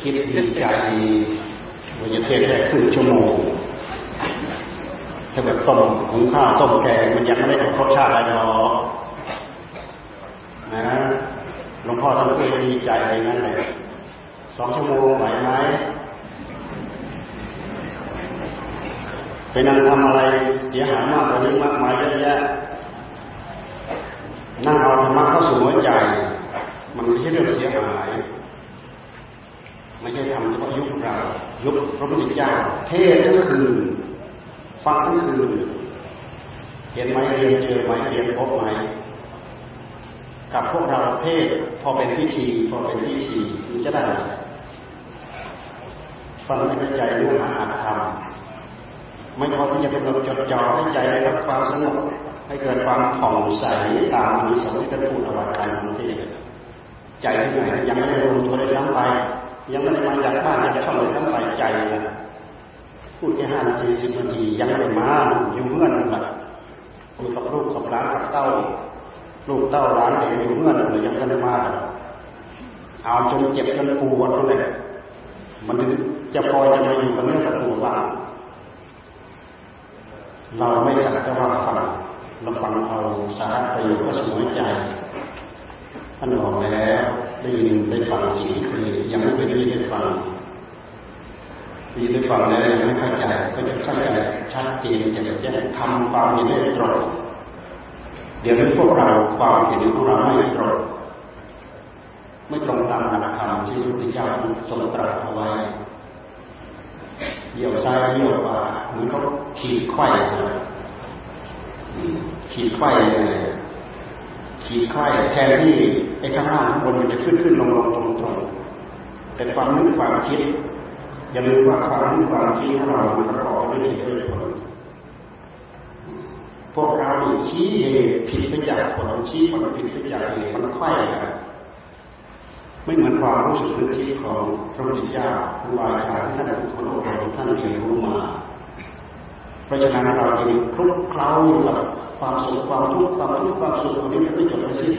คิดดีใจว่าจะเทศแค่ครึ่งชั่วโมงถ้าแบบต้มหุงข้าวต้มแกงมันยังไม่ได้รสชาติอะไรหรอกนะหลวงพ่อท่านก็ดีใจอะไรนั่นเลยสองชั่วโมงไหวไหมไปนั่งทำอะไรเสียหายมากกว่านี้มากมายเยอะแยะนั่งเอาธรรมะเข้าสู่หัวใจ มันไม่ใช่เรื่องเสียหาย ไม่ใช่ทำเฉพาะยุคเรายุคพระพุทธเจ้า เทศทั้งคืนฟังทั้งคืนเห็นไหมเรียนเจอไหมเรียนพบไหมกับพวกเราเทศพอเป็นพิธีพอเป็นพิธีมันจะได้ฟังให้ใจเนื้หาธรรมไม่พอที่จะกำหนดจดจ่อให้ใจได้รับความสงบให้เกิดความผ่องใสตามมีสมิทพูดเอาไว้การเทศใจที่ไหนยังไม่ได้ตัวได้ซ้ำไป ยังไม่ได้มาจากบ้านจากช่องเลยซ้ำไปใจนะพูดแค่ห้านาทีสิบนาทียังไม่ได้มาอยู่เงื่อนแบบอยู่กับลูกกับหลานกับเต้า ลูกเต้าหลานเด็กอยู่เงื่อนเลยยังไม่ได้มาเอาจนเจ็บจนปวดเลยมันจะพอจะมาอยู่กับเนื้อกับตัวบ้างเราไม่สักแต่ว่าฟังเราฟังเอาสาระประโยชน์ก็สมใจ ท่านบอกแล้วได้ยินได้ฟังสิ่งที่เคยยังไม่เคยได้ยินได้ฟังดีได้ฟังแล้วยังไม่เข้าใจก็จะเข้าใจชัดเจนจะจะทำความเห็นได้ตรงเดี๋ยวนี้พวกเราความเห็นของเราไม่ตรงไม่ตรงตามหลักธรรมที่พระพุทธเจ้าทรงตรัสเอาไว้เยี่ยวซ้ายเยี่ยวขวาเหมือนเขาขีดไข่ขีดไข่เลย ขีดไข่แทนที่ไอ้ข้างล่างข้างบนมันจะขึ้นขึ้นลงลงตรงตรงแต่ความนึกความคิดอย่าลืมว่าความนึกความคิดของเรามันประกอบด้วยเหตุด้วยผลพวกเราชี้เหตุผิดไปจากผลชี้ผลผิดไปจากเหตุมันไข่กันไม่เหมือนความรู้สึกนึกคิดของพระพุทธเจ้าครูบาอาจารย์ที่ท่านเป็นคนอบรมท่านเรียนรู้มา เพราะฉะนั้นเราจึงคลุกเคล้าอยู่กับ ความสุขความทุกข์ความทุกข์ความสุขนี้ไม่จบไม่สิ้น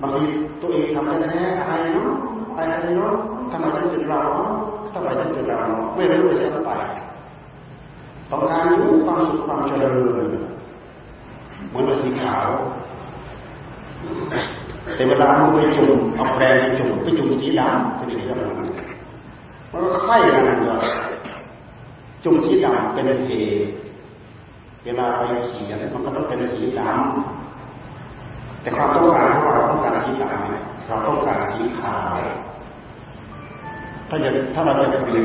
บางทีตัวเองทำแท้อะไรเนาะอะไรเนาะทำไมต้องเป็นเราทำไมต้องเป็นเราไม่รู้เลยสักไปต้องการรู้ความสุขความเจริญเหมือนสีขาวแต่เวลามันไปจุ่มเอาแปรงไปจุ่มไปจุ่มสีดำเป็นอย่างนี้มันก็ไข่กันเลยจุ่มสีดำเป็นเหตุ เวลาไปเขียนมันก็ต้องเป็นสีดำแต่ความต้องการของเราต้องการสีดำเราต้องการสีขาวถ้าจะถ้าเราจะเปลี่ยน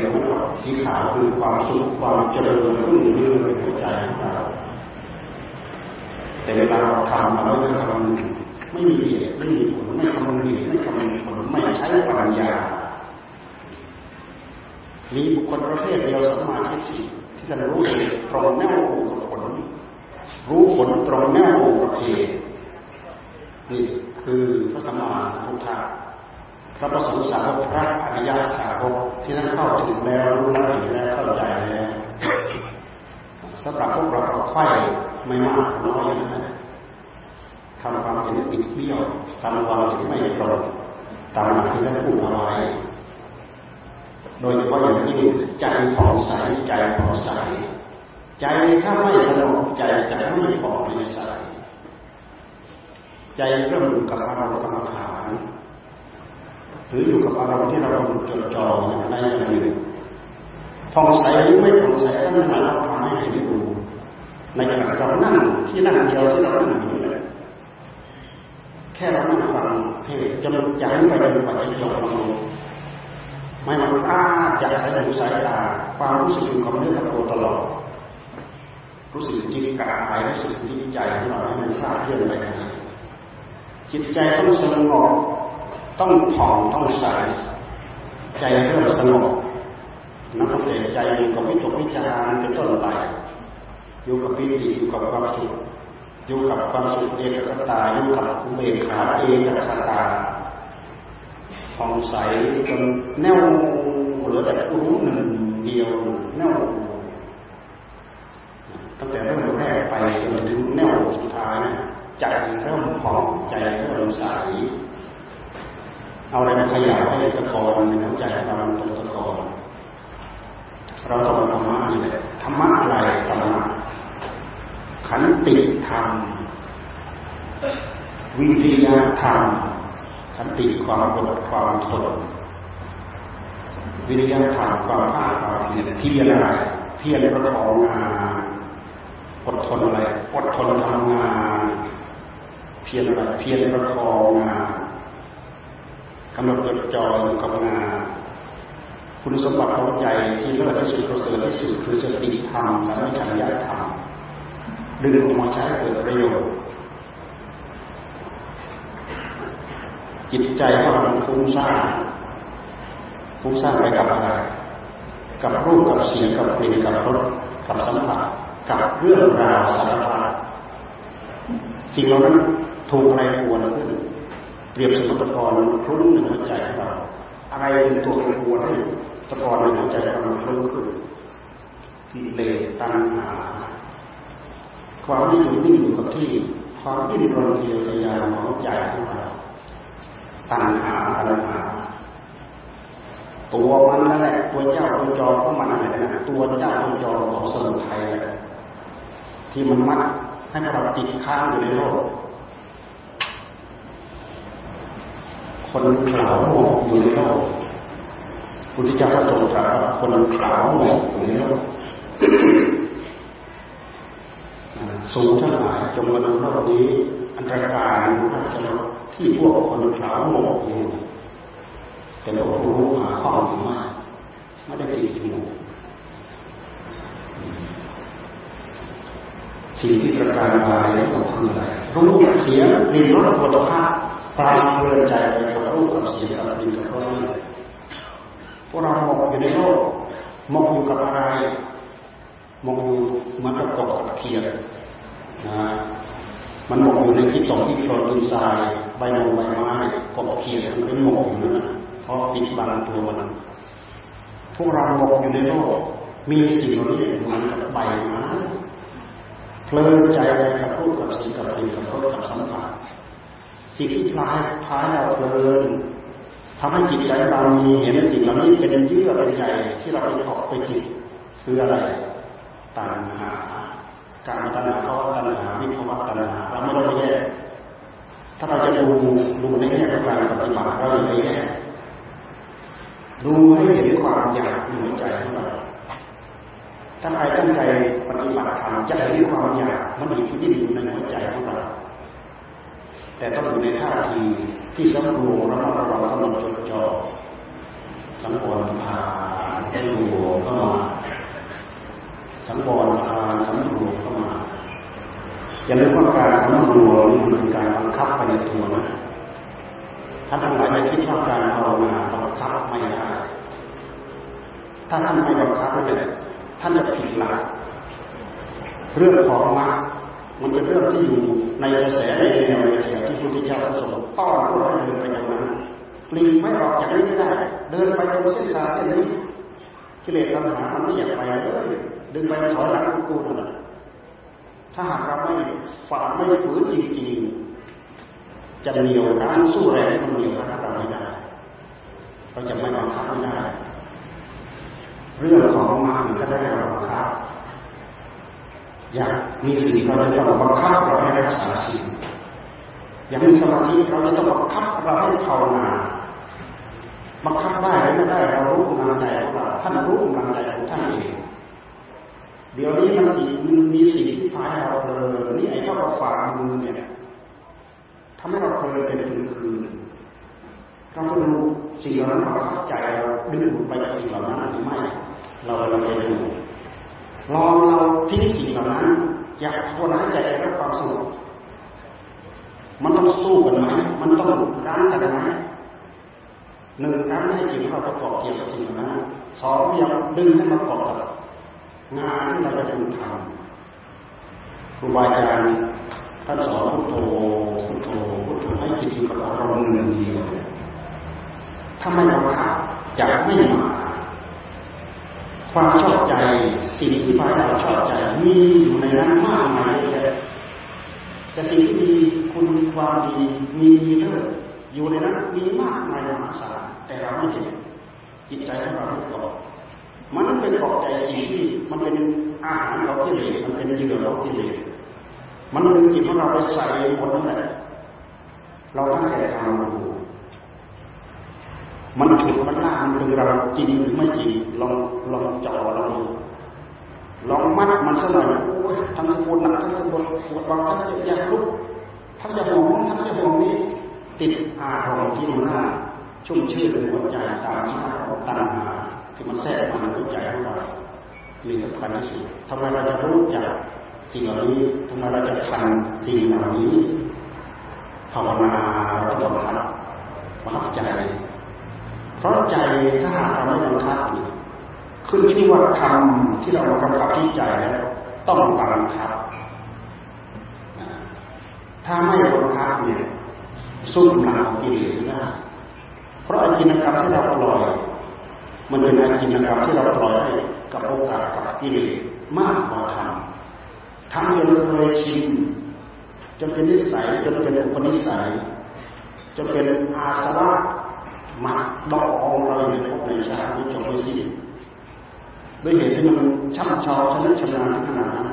สีขาวคือความสุขความเจริญรุ่งเรืองในหัวใจของเราแต่เวลาเราทำเราจะทำไม่มีเหตุไม่มีผลไม่คำนึงเหตุไม่คำนึงผลไม่ใช้ปัญญามีบุคคลประเภทเดียวสมาธิที่จะรู้เหตุตรงแนวกับ รู้ผลตรงแนวกับเหตุนี่คือพระสัมมาสัมพุทธะพระประสงค์สาวกพระอริยสาวกที่ท่านเข้าถึงแล้วรู้แล้วเห็นแล้วเข้าใจแล้วสำหรับพวกเราไข่ไม่มากน้อยนะทำความเห็นผิดเบี้ยวทำความเห็นไม่ตรงตามที่ท่านพูดเอาไว้โดยเฉพาะอย่างที่ใจผ่องใสใจผ่องใส ใจถ้าไม่สงบใจจะไม่ผ่องไม่ใสใจเริ่มอยู่กับอารมณ์กรรมฐานหรืออยู่กับอารมณ์ที่เราจดจ่อในอย่างหนึ่งผ่องใสหรือไม่ผ่องใสก็นั่นหมายเราทำให้เห็นดูในขณะเรานั่งที่นั่งเดียวที่เรานั่งอยู่แค่เรานั่งฟังเทศจนใจไปจนกว่าจะยอมลงไม่มันอ้าจากสายหูสายตาความรู้สึกของเนื้อตัวตลอด รู้สึกจิตกายรู้สึกจิตใจของเราให้มันคลาดเคลื่อนไปจิตใจต้องสงบต้องผ่องต้องใสใจเริ่มสงบนักเตะใจอยู่กับวิตกวิจารณ์เป็นต้นไปอยู่กับปิติอยู่กับความสุขอยู่กับความสุขเอกคตาอยู่กับเบกขาเอกคตาผ่องใสจนแน่วเหลือแต่รู้หนึ่งเดียวแน่ว ตั้งแต่เริ่มแรกไปจนถึงแนวสุดท้ายใจเริ่มผ่องใจเริ่มใสเอาอะไรมาขยายให้ตะกอนในหัวใจของเราตรงตะกอนเราต้องธรรมะนี่แหละธรรมะอะไรธรรมะขันติธรรม วิริยะธรรมขันติความอดความทนวิริยะธรรมความภาคความเพียรเพียรอะไรเพียรประกอบงาน อดทนอะไรอดทนทำงาน เพียรอะไรเพียรประกอบงานกำหนดจดจ่ออยู่กับงานคุณสมบัติของใจที่เลิศที่สุดประเสริฐที่สุดคือสติธรรมสัมปชัญญะธรรมดึงออกมาใช้เกิดประโยชน์จิตใจของเราฟุ้งซ่านฟุ้งซ่านไปกับอะไรกับรูปกับเสียงกับกลิ่นกับรสกับสัมผัส กับเรื่องราวสารพัดสิ่งเหล่านั้นถูกอะไรปวนขึ้นเปรียบสมตะกอนคลุ้นหนึ่งหัวใจของเราอะไรเป็นตัวเป็นปวนให้ตะกอนในหัวใจของเราคลุ้นขึ้นกิเลสตัณหาความที่อยู่นิ่อยู่กับที่ความที่รนเทียวทยานของใจของเราตัณหาตัณหาตัวมันนั่นแหละตัวเจ้าตัวจอของมันอะไรนะตัวเจ้าตัวจอของสมุทัย ที่มันมัดให้เราติดค้างอยู่ในโลก คนขาวหมกอยู่ในโลกพุทธเจ้าพระทรงตรัสว่าคนขาวหมกอยู่ในโลกสูงทั้งหลายจงมาดูโลกนี้ อันตรการอาจะที่พวกคนขาวหมกอยู่แต่เรารู้หาข้อมูลมากไม่ได้ติดอยู่ สิ่งที่ประการกายแล้วก็คืออะไรรู้เสียงรินรสปุถะปลายเพลินใจไปกับรูปกับเสียงกับรินกับรสพวกเราหมกอยู่ในโลกหมกอยู่กับอะไรหมกอยู่มันกับกบกับเขียดนะมันหมกอยู่ในที่ตกที่โคลนดินทรายใบไม้ใบไม้กบเขียดมันเป็นหมกอยู่นั่นเพราะปิดบังตัวมันพวกเราหมกอยู่ในโลกมีสิ่งเหล่านี้เหมือนกับใบไม้ ลินใจไปกับรูปกับสิ่งกับสิ่งกับรสกับสัมผัสสิ่งที่พลายพายเราเพลินทำให้จิตใจเรามีเห็นสิ่งเหล่านี้เป็นเยื่อเป็นใยที่เราไปเกาะไปจิตคืออะไรตัณหา การตัณหาเขาตัณหาวิภาวะตัณหาเราไม่ต้แยกถ้าเราจะดูดูในแง่ของการปฏิบัติเราจะไปแยกดูให้เห็นความอยากในหัวใจของเรา ถ้าใครตั้งใจปฏิบัติธรรมจะเห็นความอยากมันอยู่ที่อยู่ในหัวใจของเราแต่ต้องอยู่ในท่าทีที่สำรวมระมัดระวังกำลังจดจ่อสังวรผ่านสำรวมเข้ามาสังวรผ่านสำรวมเข้ามาอย่าลืมว่าการสำรวมนี่มันเป็นการบังคับไปในตัวนะท่านทั้งหลายไม่คิดว่าการภาวนาบังคับไม่ได้ถ้าท่านไม่บังคับเลย ท่านจะผิดหลักเรื่องของมรรคมันเป็นเรื่องที่อยู่ในกระแสในแนวในแถวที่พุทธเจ้าทรงต้อนพวกเราเดินไปอย่างนั้นปลีไม่ออกจากนี้ไม่ได้ เดินไปตรงเส้นทางเส้นนี้กิเลสตัณหามันไม่อยากไปเลยดึงไปถอยหลังกูนั่นถ้าหากเราไม่ฝ่าไม่ฝืนจริงๆจะเหนียวรั้นสู้แรงมันเหนียวรั้นเราไม่ได้เราจะไม่บังคับไม่ได้ เรื่องของมันก็ได้เราบังคับอยากมีสิ่งเราจะต้องบังคับเราให้รักษาสิ่งอยากมีสมาธิเราจะต้องบังคับเราให้ภาวนาบังคับได้หรือไม่ได้เรารู้กำลังใจของเราท่านรู้กำลังใจของท่านเองเดี๋ยวนี้มันมีสิ่งที่พาให้เราเลินนี่ไอ้เจ้ากับฝ่ามือเนี่ยทำให้เราเพลินเป็นคืนคืนเราก็ดูสิ่งเหล่านั้นเราเข้าใจเราดึงดูดไปจากสิ่งเหล่านั้นหรือไม่ เราเราไปดูลองเราทิ้งสิ่งเหล่านั้น อยากภาวนาใจได้รับความสงบมันต้องสู้กันไหมมันต้องร้านกันไหมหนึ่งร้านให้จิตเราประกอบเกี่ยวกับสิ่งเหล่านั้นสองพยายามดึงให้มันประกอบกับงานที่เราจะทำครูบาอาจารย์ท่านสอนพุทโธพุทโธพุทโธให้จิตอยู่กับอารมณ์หนึ่งเดียวถ้าไม่บังคับจะไม่มา ความชอบใจสิ่งที่ฝ่ายเราชอบใจมีอยู่ในนั้นมากมายเลยจะสิ่งที่ดีคุณความดีมีเลิศอยู่ในนั้นมีมากมายมหาศาลแต่เราไม่เห็นจิตใจของเราทุกข์มันเป็นเกาะใจสิ่งที่มันเป็นอาหารเราที่เหลือมันเป็นเหยื่อเราที่เหลือมันดึงจิตของเราไปใส่หมดนั่นแหละเราตั้งใจทำดู มันถูกมันล่ามันดึงเราจริงหรือไม่จริงลองลองจ่อลองลองมัดมันสักหน่อยโอ้ยทั้งปวดหนักทั้งปวดปวดบาทั้งอยากลุกทั้งจะห่วงทั้งจะห่วงนี้ติดอารมณ์ที่มันน่าชุ่มชื่นในหัวใจตามมาของตัณหาที่มันแทรกมาในหัวใจของเรามีสำคัญที่สุดทำไมเราจะรู้จักสิ่งเหล่านี้ทำไมเราจะทันสิ่งเหล่านี้ภาวนาเราต้องทำบังคับใจ เพราะใจถ้าหากเราไม่บังคับขึ้นชื่อว่าธรรมที่เรากำกับที่ใจแล้วต้องบังคับ ถ้าไม่บังคับเนี่ยสู้กำลังของกิเลสนะเพราะอาจินกรรมที่เราปล่อย มันเป็นอาจินกรรมที่เราปล่อยให้กับโอกาสกับกิเลสมากกว่าธรรมทำจนเคยชินจนเป็นนิสัยจนเป็นอุปนิสัยจนเป็นอาสวะ มักดอกองเราในภพในชาตินี้จนไม่สิ้นด้วยเหตุที่มันช่ำชองชนะชำนาญขนาดนั้น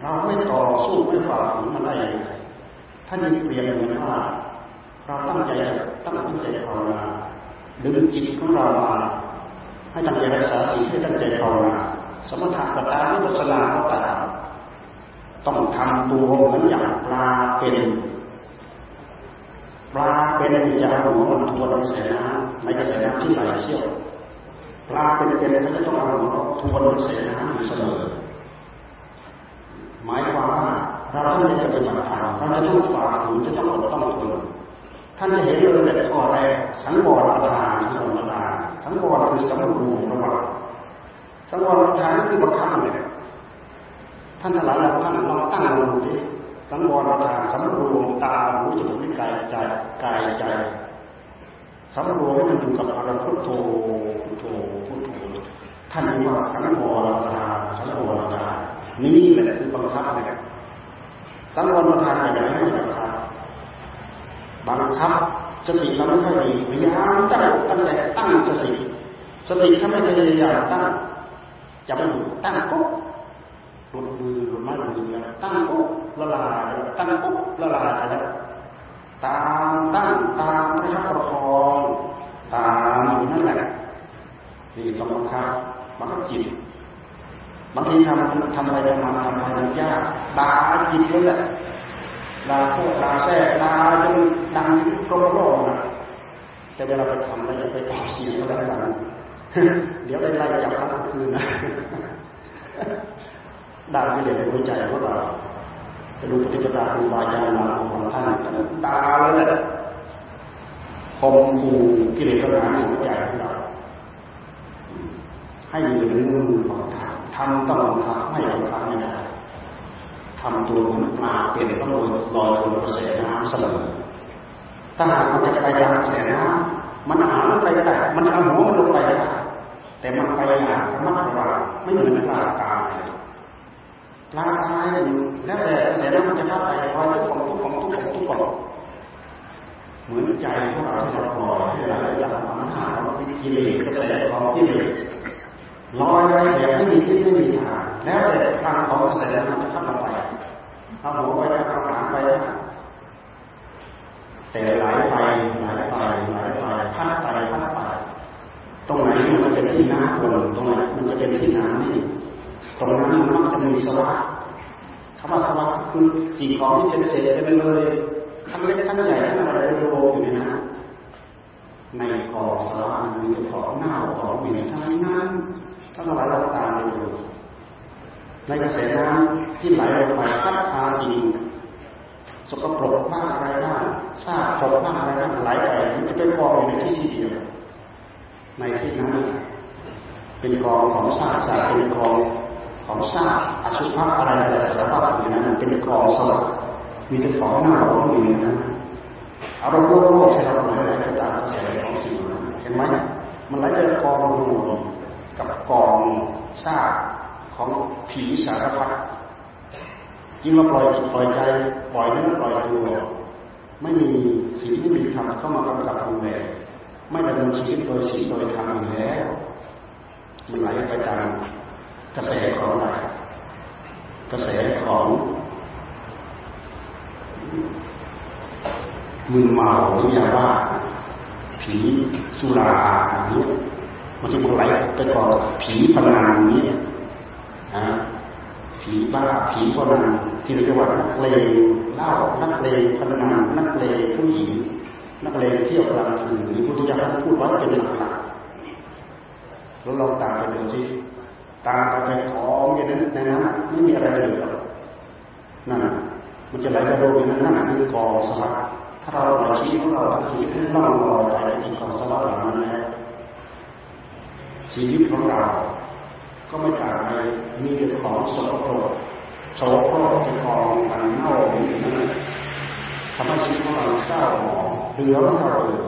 เราไม่ต่อสู้ไม่ฝ่าฝืนมันได้ยังไงท่านยังเปลี่ยนเหมือนว่าเราตั้งใจตั้งใจภาวนาดึงจิตของเรามาให้ตั้งใจรักษาสิ่งให้ตั้งใจภาวนาสมถะกตาวิปัสสนาก็ตามต้องทำตัวเหมือนอย่างปลาเป็น ปลาเป็นจะเอาหัวมันทวนในกระแสน้ำในกระแสน้ำที่ไหลเชี่ยวปลาเป็นเป็นเขาจะต้องเอาหัวทวนในกระแสน้ำอยู่เสมอหมายความว่าเราต้องจะปฏิบัติธรรมเราจะต้องฝ่าฝืนจะต้องอดต้องทนท่านจะเห็นเลยแต่ข้อแรกสังวรประทานสังวรประทานสังวรคือสังรูประวัติสังวรประทานคือบังคับเนี่ยท่านทั้งหลายเราท่านลองตั้งลงดูดิ สังวรประทานสังรูตาหูจมูกลิ้นกายใจกายใจสังรวมให้มันอยู่กับอารมณ์พุทโธพุทโธพุทโธท่านเรียกว่าสังวรประทานสังวรประทานนี่แหละคือบังคับเนี่ยสังวรประทานอย่างไรให้บังคับบังคับสติเราไม่ค่อยดีพยายามตั้งตั้งแต่ตั้งสติสติถ้าไม่พยายามตั้งจะไม่อยู่ตั้งปุ๊บ หลุดมือหลุดไม้หลุดมือแล้วตั้งปุ๊บละลายตั้งปุ๊บละลายแล้วตามตั้งตามพระคับประคองตามอยู่นั่นแหละนี่ต้องบังคับบังคับจิตบางทีทำทำอะไรทำทำอะไรมันยากด่าจิตเลยแหละด่าพวกด่าแท้ด่าจนดังโกรธโลกนะแต่เวลาไปทำแล้วอย่าไปต่อเสียงก็แล้วกันเดี๋ยวได้ไล่จับทั้งคืนนะ ด่าไม่เดือดในหัวใจพวกเราจะดูปฏิปทาครูบาอาจารย์มาของท่านตาเลยแหละคมคูกิเลสตัณหาหัวใจของเราให้มีเรื่องมือของทำทำต้องทำไม่ต้องทำไม่ได้ทำตัวมันมาเป็นต้องลอยลอยบนกระแสน้ำเสมอถ้าหากมันจะไปตามกระแสน้ำมันหามันไปได้มันเอาหัวมันลงไปได้แต่มันไปอย่างระมัดระวังไม่เหมือนป ลากายปลากายแล้วแต่กระแสน้ำมันจะพัดไปคอยทุกของทุกของทุกของทุกของเหมือนใจของเราที่เราปล่อยให้เราอยากทำมันหาเรากิเลสกระแสของกิเลสลอยไปแบบไม่มีที่ไม่มีทางแล้วแต่ทางของกระแสมันจะพัดเราไปเอาหัวไปแล้วเอาหางไปแต่ไหลไปไหลไปไหลไปพัดไปพัดไปตรงไหนมันเป็นที่น้ำวนตรงไหนมันจะเป็นที่น้ำนี่ ตรงนั้นมันจะมีสวะคำว่าสวะคือสิ่งของที่เป็นเศษเป็นเลยทั้งเล็กทั้งใหญ่ทั้งอะไรโลอยู่นะในกองสวะมีของหน้าของเหมีทั้งนั้นทั้งหลายเราตามดูในกระแสน้ำที่ไหลลงไปพัดพาสิ่งสกปรกมากอะไรบ้างซากศพมากอะไรบ้างไหลไปมันจะไปกองอยู่ในที่ที่เดียวในที่นั้นเป็นกองของซากซากเป็นกอง ของซากอสุภะอะไรอะไรสารพัดอยู่นั้นเป็นกองสลับมีแต่ของหน้าของอยู่ในนั้นอารมณ์โลกโลกที่เราไหลไปตามกระแสของสิ่งนั้นเห็นไหมมันไหลไปกองรวมกับกองซากของผีสารพัดยิ่งมาปล่อยจิตปล่อยใจปล่อยนื้อปล่อยตัวไม่มีสิ่งที่มีธรรมเข้ามากำกับดูแลไม่ดำเนินชีวิตโดยสิ่งโดยธรรมอยู่แล้วมันไหลไปตาม กระแสของอะไรกระแสของมือเมาหรือยาบ้าผีสุราอย่างนี้มันจะมันไหลไปก่อผีพนันนี้ฮะผีบ้าผีพนันที่เราเรียกว่านักเลงเล่านักเลงพนันนักเลงผู้หญิงนักเลงเที่ยวกลางคืนหรือพุทธเจ้าพูดว่าเป็นหลักเราลองตามไปดูสิ ตามไปของอย่างนั้นในนั้นไม่มีอะไรเหลยนั่นมันจะไหลกระโดดอย่างนั้นนั่นคือกองสลักถ้าเราปล่อยชีวิตของเราทั้งชีวิตให้ล่องลอยไปในกองสลักเหล่านั้นแล้วชีวิตของเราก็ไม่ต่างอะไปมีแต่ของสกปรกโสโครกเป็นของอันเน่าเหม็นทำให้ชีวิตของเราเศร้าหมองเหลือเท่าเดิม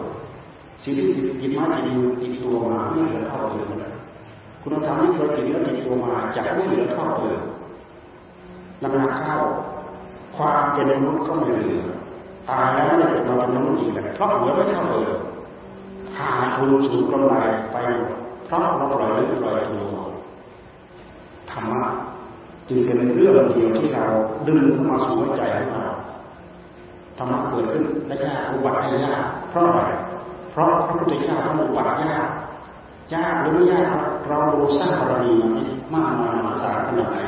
สิ่งที่ติดติดมาติดมือติดตัวมาไม่เหลือเท่าเดิม คุณธรรมที่เคยติดแล้วติดตัวมาจะไม่เหลือเท่าเดิมนำหนักเข้าความเป็นมนุษย์ก็ไม่เหลือตายแล้วไม่เกิดมาเป็นมนุษย์อีกแล้วเพราะเหลือไม่เท่าเดิมขาดทุนสูงกำไรไปเพราะเราปล่อยเรื่องปล่อยตัวธรรมะจึงเป็นเรื่องเดียวที่เราดึงเข้ามาสู่ใจของเราธรรมะเกิดขึ้นได้ยากอุบัติได้ยากเพราะอะไรเพราะพระพุทธเจ้าท่านอุบัติยากยากหรือไม่ยาก เราสร้างบารมีมากมายมหาศาลขนาดไหน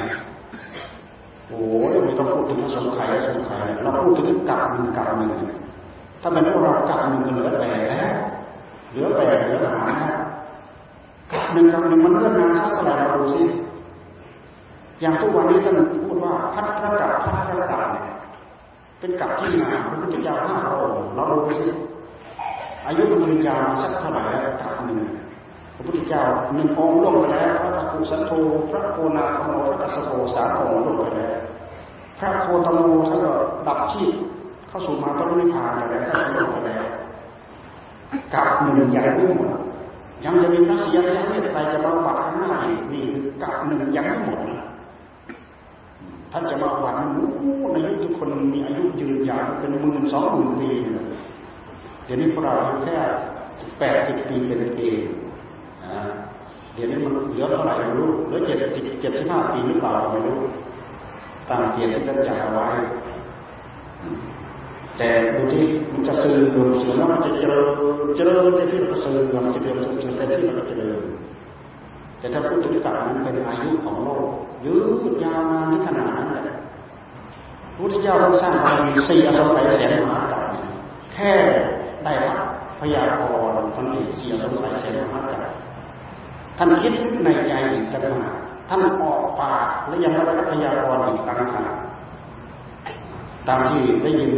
โอ้ยไม่ต้องพูดถึงสงไข่สงไข่เราพูดถึงกับหนึ่งกับหนึ่งถ้าเป็นพวกเรากับหนึ่งเหลือแปดแล้วเหลือแปดเหลือหากับหนึ่งกับหนึ่งมันเลื่อนนานสักเท่าไหร่เราดูสิอย่างทุกวันนี้ท่านพูดว่าพัฒนากับพัฒนากับเนี่ยเป็นกับที่งานพระพุทธเจ้าห้าพระองค์เราดูสิอายุมันยาวสักเท่าไหร่แล้วกับหนึ่ง ระพุทธเจ้าหนึ่งองค์ล่วงไปแล้วพระตะกุสันโธพระโคนาคโมพระกัสโปสามองค์ล่วงไปแล้วพระโคตโมท่านก็ดับชีพเข้าสู่มาตนิพพานแล้วท่านล่วงไปแล้วกับหนึ่งยังไม่หมดยังจะมีพระศรีอริยเมตไตรจะมาบัตรข้างหน้าอีกนี่คือกับหนึ่งยังไม่หมดท่านจะมาหวังในยุคที่คนมีอายุยืนยาวเป็นหมื่นสองหมื่นปีเดี๋ยวนี้พวกเราแค่แปดสิบปีเป็นเอง เดี๋ยวนี้มันเหลือเท่าไหร่ไม่รู้เหลือเจ็ดสิบเจ็ดสิบห้าปีหรือเปล่าไม่รู้ตามเกียรติที่ท่านจัดเอาไว้ แต่ดูที่มันจะสื่อเสื่อมแล้วมันจะเจริญเจริญในที่เราสื่อมันจะเจริญเจริญในที่เราเจริญแต่ถ้าพูดถึงกับนั้นเป็นอายุของโลกยืดยาวนานขนาดนั้นแหละพุทธเจ้าต้องสร้างบารมีสี่อสงไขยแสนมหากัปแค่ได้รับพยากรณ์ท่านเอกสี่อสงไขยแสนมหากัป ท่านคิดในใจอีกต่างหากท่านออกปากและยังได้รับพยากรณ์อีกต่างหากตามที่ได้ยิน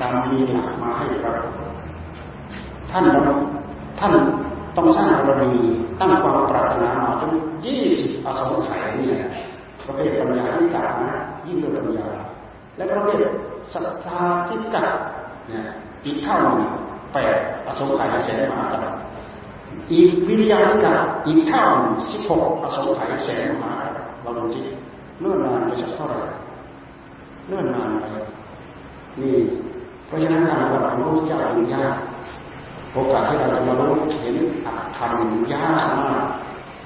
ตามมีหลักมาให้ครับ ท่านท่านต้องสร้างบารมีตั้งความปรารถนามาจนยี่สิบอสงไขยนี่แหละประเภทปัญญาที่กานะยิ่งด้วยปัญญา และประเภทศรัทธาที่กัดเนี่ยอีกเท่าหนึ่งแปดอสงไขยแสนมากัปอี กวิริยะกัดอีกเท่าสิบหกอสงไขยแสนมหาเราดูจิเนื่อนนานไปสักเท่าไหร่เนื่อนนานไปนี่เพราะฉะนั้นการปฏิบัติของพระเจ้าถึงยากโอกาสที่เราจะมารู้เห็นอัตธรรมยากมาก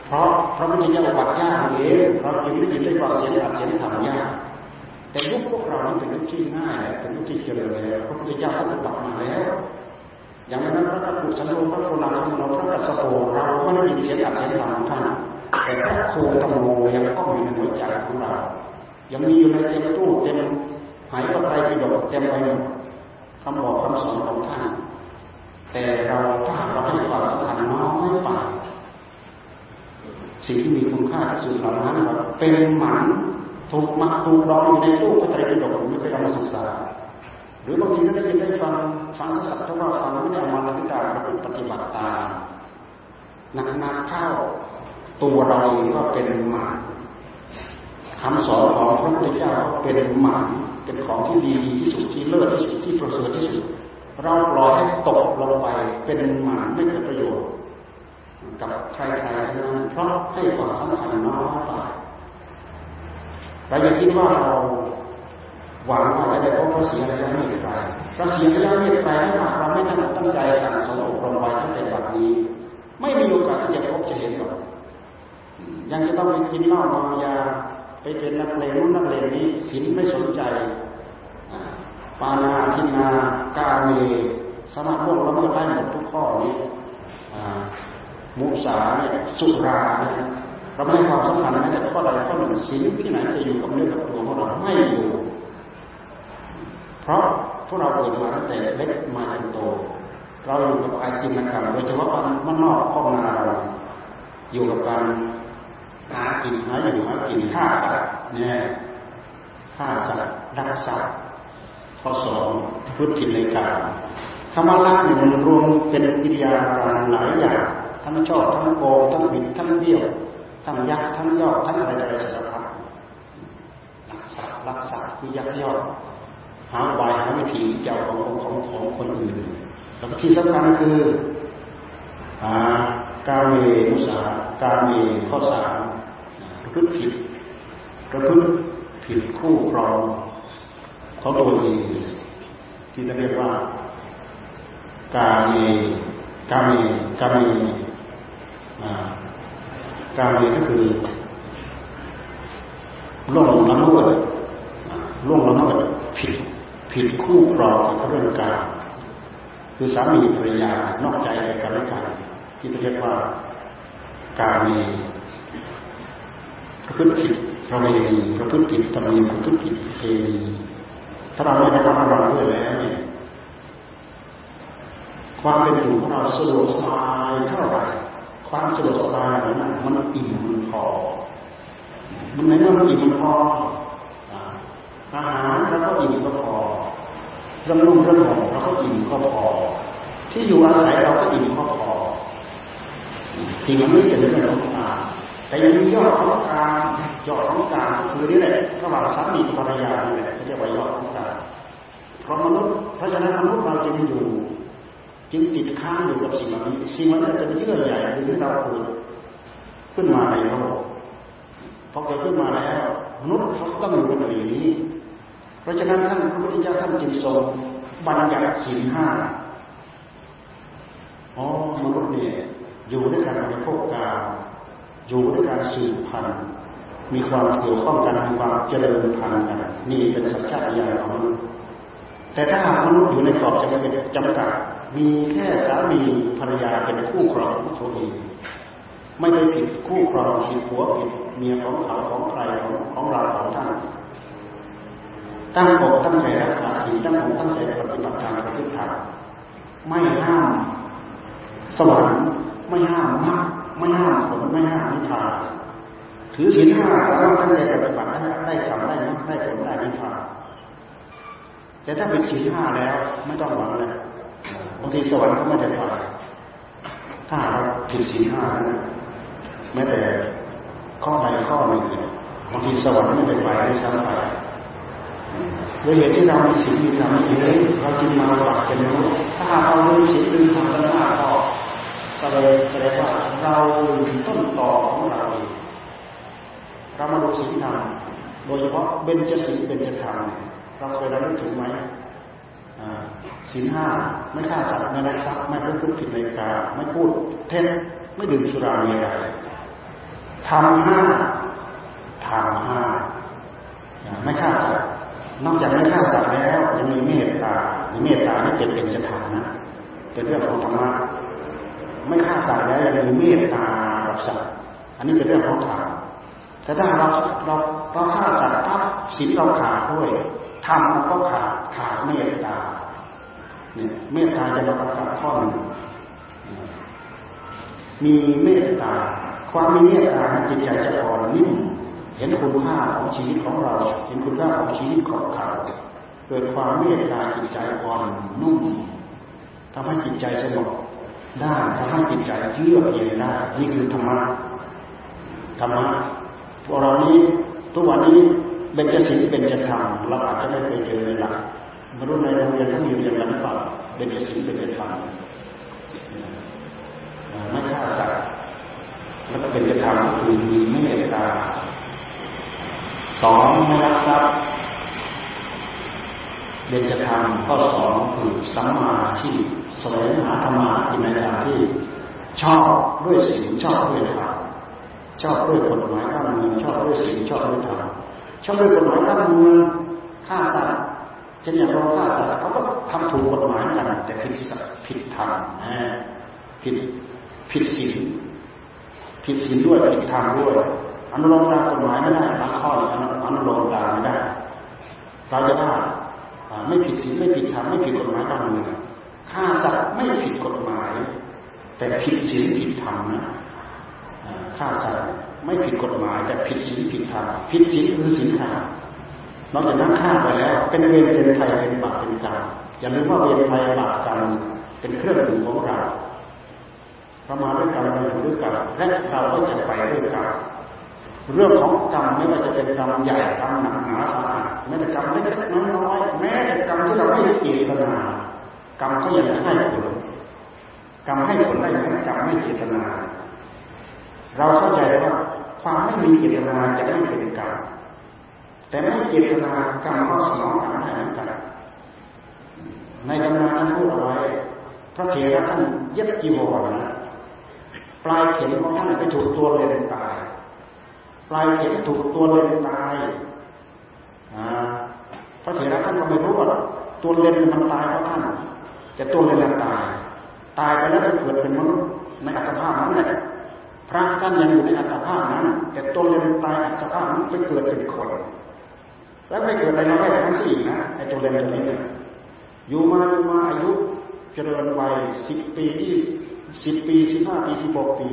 เพราะพระพุทธเจ้าวัดยากเองเราจึงได้ยินได้ฟังเสียงอัดเสียงธรรมยากแต่ยุคพวกเรานี่เป็นยุคที่ง่ายเป็นยุคที่เจริญแล้วพระพุทธเจ้าท่านตัดมาแล้ว อย่างนั้นพระกัปุสันโธพระโคนาคโมพระกัสสโปเราไม่ได้ยินเสียงอัดเสียงธรรมของท่านแต่พระโคตโมยังก็มีในหัวใจของเรา ยังมีอยู่ในเต็มตู้เต็มหายก็ไปไปดอกเต็มไปหมดคำบอกคำสอนของท่าน แต่เราถ้าเราให้ความสำคัญน้อยไปสิ่งที่มีคุณค่าที่สุดเหล่านั้นเป็นหมันถูกมาถูกดองอยู่ในตู้พระไตรปิฎกไม่ไปทำศึกษา หรือบางทีก็ได้ยินได้ฟังฟังสักเท่าว่าฟังไม่ได้เอามาปฏิบัติปฏิบัติตามนักนาเข้าตัวเราเองก็เป็นหมันคำสอนของพระพุทธเจ้าเป็นหมันเป็นของที่ดีที่สุดที่เลิศที่สุดที่ประเสริฐที่สุดเราปล่อยให้ตกลงไปเป็นหมาไม่เกิดประโยชน์กับใครๆทั้งนั้นเพราะให้ความสำคัญน้อยไปเราอย่าคิดว่าเรา หวังว่าจะได้พบพระศรีอริยเมตไตรเราเสียเวลาเรียกไปถ้าหากเราไม่ตั้งตั้งใจสั่งสมอบรมไว้ตั้งแต่บัดนี้ ไม่มีโอกาสที่จะพบจะเห็นหรอกยังจะต้องไปกินเหล้าเมายาไปเป็นนักเลงนู้นนักเลงนี้ศีลไม่สนใจปานาทินากาเมสมาธิเราไม่ได้หมดทุกข้อนี้มุสาเนี่ยสุราเนี่ยเราไม่ให้ความสำคัญแม้แต่ข้อใดข้อหนึ่งศีลที่ไหนจะอยู่กับเนื้อกับตัวของเราไม่อยู่ เพราะพวกเราเกิดมาตั้งแต่เล็กมาจนโต เราอยู่กับอาชีพกการโดยเฉพาะมันนอกข้องนาเราอยู่กับการหากินหาอยู่หากินฆ่าสัตว์เนี่ยฆ่าสัตว์รักสัตว์ข้อสองพุทธิในการคำว่าละเนี่ยมันรวมเป็นกิริยาการหลายอย่างทั้งชอบทั้งโกงทั้งบิดทั้งเบี้ยวทั้งยักทั้งย่อทั้งอะไรอะไรสารพัดรักษารักษาคือยักย่อ หาใบหาวิธีที่จะเอาของของของคนอื่นแล้วที่สำคัญคือหากาเมมุสา กาเมข้อสามประพฤติผิดประพฤติผิดคู่ครองเขาตัวเองที่จะเรียกว่า กาเมกาเมกาเมกาเมก็คือล่วงละเมิดล่วงละเมิดผิด ผิดคู่ครองกับเรื่องการคือสามีภรรยานอกใจกันและกันที่เรียกว่าการมีประพฤติผิดประเวณีประพฤติผิดธรรมเนียมประพฤติผิดเพณีถ้าเราไม่ได้ระมัดระวังด้วยแล้วเนี่ยความเป็นอยู่ของเราสะดวกสบายเท่าไหร่ความสะดวกสบายนั้นมันอิ่มมันพอมันในเมื่อมันอิ่มมันพออาหารเราก็อิ่มก็พอ เรื่องนุ่งเรื่องห่มเราก็อิ่มก็พอที่อยู่อาศัยเราก็อิ่มก็พอสิ่งนี้เป็นเรื่องของกาแต่ยังมียอดของการยอดของการคือนี่แหละระหว่างสามีภรรยานี่แหละเขาเรียกว่ายอดของการเพราะมนุษย์เพราะฉะนั้นมนุษย์เราจึงอยู่ จึงติดค้างอยู่กับสิ่งนี้สิ่งนั้นจะเป็นเยื่อใหญ่ดึงเราเกิดขึ้นมาในโลกพอเกิดขึ้นมาแล้วมนุษย์เขาต้องอยู่กับอย่างนี้ เพราะฉะนั้นท่านพระพุทธเจ้าท่านจึงทรงบัญญัติสิ่งห้าอ๋อมนุษย์เนี่ยอยู่ด้วยการบริโภคกาอยู่ด้วยการสืบพันธุ์มีความเกี่ยวข้องกันมีความเจริญพันธุ์กันนี่เป็นสัจจะอย่างของมนุษย์แต่ถ้าหากมนุษย์อยู่ในกรอบจำกัดจำกัดมีแค่สามีภรรยาเป็นคู่ครองของตัวเองไม่ได้ผิดคู่ครองผิดผัวผิดเมียของเขาของใครของของเราของท่าน ตั้งอกตั้งใจรักษาศีลตั้งอกตั้งใจปฏิบัติธรรมประพฤติธรรมไม่ห้ามสวรรค์ไม่ห้ามมรรคไม่ห้ามผลไม่ห้ามนิพพานถือศีลห้าตั้งใจปฏิบัติได้ได้ทำได้มรรคได้ผลได้นิพพานแต่ถ้าเป็นศีลห้าแล้ว ไม่ต้องหวังเลยบางทีสวรรค์ก็ไม่ได้ไปถ้าเราผิดศีลห้าแม้แต่ข้อใดข้อหนึ่งบางทีสวรรค์ไม่ได้ไปได้ซ้ำไป ด้วยเหตุที่เรามีศีลมีธรรมอยู่เองเราจึงมาหลักเป็นรู้ถ้าเราลืมศีลลืมธรรมแล้วก็แสดงแสดงว่าเราต้นต่อของเราเองเรามาดูศีลธรรมโดยเฉพาะเบญจศีลเบญจธรรมเราเคยระลึกถึงไหมศีลห้าไม่ฆ่าสัตว์ไม่ลักทรัพย์ไม่พูดทุกผิดในกาไม่พูดเท็จไม่ดื่มสุราเมรัยทำห้าทำห้าไม่ฆ่าสัตว์ นอกจากไม่ฆ่าสัตว์แล้วยังมีเมตตาเมตตานี่เป็นเป็นจะทำนะเป็นเรื่องของธรรมะไม่ฆ่าสัตว์แล้วยังมีเมตตากับสัตว์อันนี้เป็นเรื่องของธรรมแต่ถ้าเราเราเราฆ่าสัตว์ทับศีลเราขาดด้วยทำเราก็ขาดขาดเมตตาเนี่ยเมตตาจะมากำกับข้อหนึ่งมีเมตตา ความมีเมตตาจิตใจจะอ่อนนิ่ม เห็นคุณค่าของชีวิตของเรา เห็นคุณค่าของชีวิตของเขาเกิดความเมตตาจิตใจอ่อนนุ่มทำให้จิตใจสงบได้ทำให้จิตใจเยือกเย็นได้นี่คือธรรมะธรรมะพวกเรานี้ทุกวันนี้เป็นจะศีลเป็นจะธรรมเราอาจจะไม่เคยเจอเลยหลักมรุษย์ในโรงเรียนเขามีเรียนกันหรือเปล่าเป็นจะศีลเป็นจะธรรมไม่ฆ่าสัตว์แล้วก็เป็นจะธรรมคือมีเมตตา สองไม่รักทรัพย์เรียนจะทำข้อสองคือสัมมาชีพแสวงหาธรรมะในทางที่ชอบด้วยสิ่งชอบด้วยธรรมชอบด้วยกฎหมายบ้านเมืองชอบด้วยสิ่งชอบด้วยธรรมชอบด้วยกฎหมายบ้านเมืองฆ่าสัตว์เช่นอย่างเราฆ่าสัตว์เขาก็ทำถูกกฎหมายกันแต่ผิดผิดธรรมผิดผิดศีลผิดศีลด้วยผิดธรรมด้วย อนุโลมตามกฎหมายไม่ได้บางข้ออนุโลมตามไม่ได้เราจะว่าไม่ผิดศีลไม่ผิดธรรมไม่ผิดกฎหมายบ้านเมืองฆ่าสัตว์ไม่ผิดกฎหมาย แต่ผิดศีลผิดธรรมนะฆ่าสัตว์ไม่ผิดกฎหมายแต่ผิดศีลผิดธรรมผิดศีลคือศีลธรรมนอกจากนั้นฆ่าไปแล้ว เป็นเวรเป็นภัยเป็นบาปเป็นกรรมอย่าลืมว่าเวรภัยบาปกรรมเป็นเครื่องมือของเราเรามาด้วยกันเราอยู่ด้วยกันและเราก็จะไปด้วยกัน เรื่องของกรรมไม่ว่าจะเป็นกรรมใหญ่กรรมหนักหนาสาหัสแม้แต่กรรมเล็กๆน้อยๆแม้แต่กรรมที่เราไม่เจตนากรรมก็ยังให้ผลกรรมให้ผลได้ไหมกรรมไม่เจตนา เราเข้าใจว่าความไม่มีเจตนาจะไม่เป็นกรรมแต่ไม่เจตนากรรมก็สนองกรรมได้เหมือนกันในตำนานท่านพูดเอาไว้พระเถระท่านเย็บจีวรนะปลายเข็มของท่านไปถูกตัวเลนตาย ปลายเข็มถูกตัวเลนตายพระเถระท่านก็ไม่รู้ว่าตัวเลนมันตายเพราะท่านแต่ตัวเลนตาย ตายไปแล้วเกิดเป็นมนุษย์ในอัตภาพนั้นแหละพระท่านยังอยู่ในอัตภาพนั้น แต่ตัวเลนตายอัตภาพนั้นไปเกิดเป็นคน แล้วไม่เกิดอะไรมาได้ทั้งสี่นะไอ้ตัวเลนตัวนี้อยู่มาอยู่มาอายุเจริญวัยสิบปีที่สิบปีสิบห้าปีสิบหกปี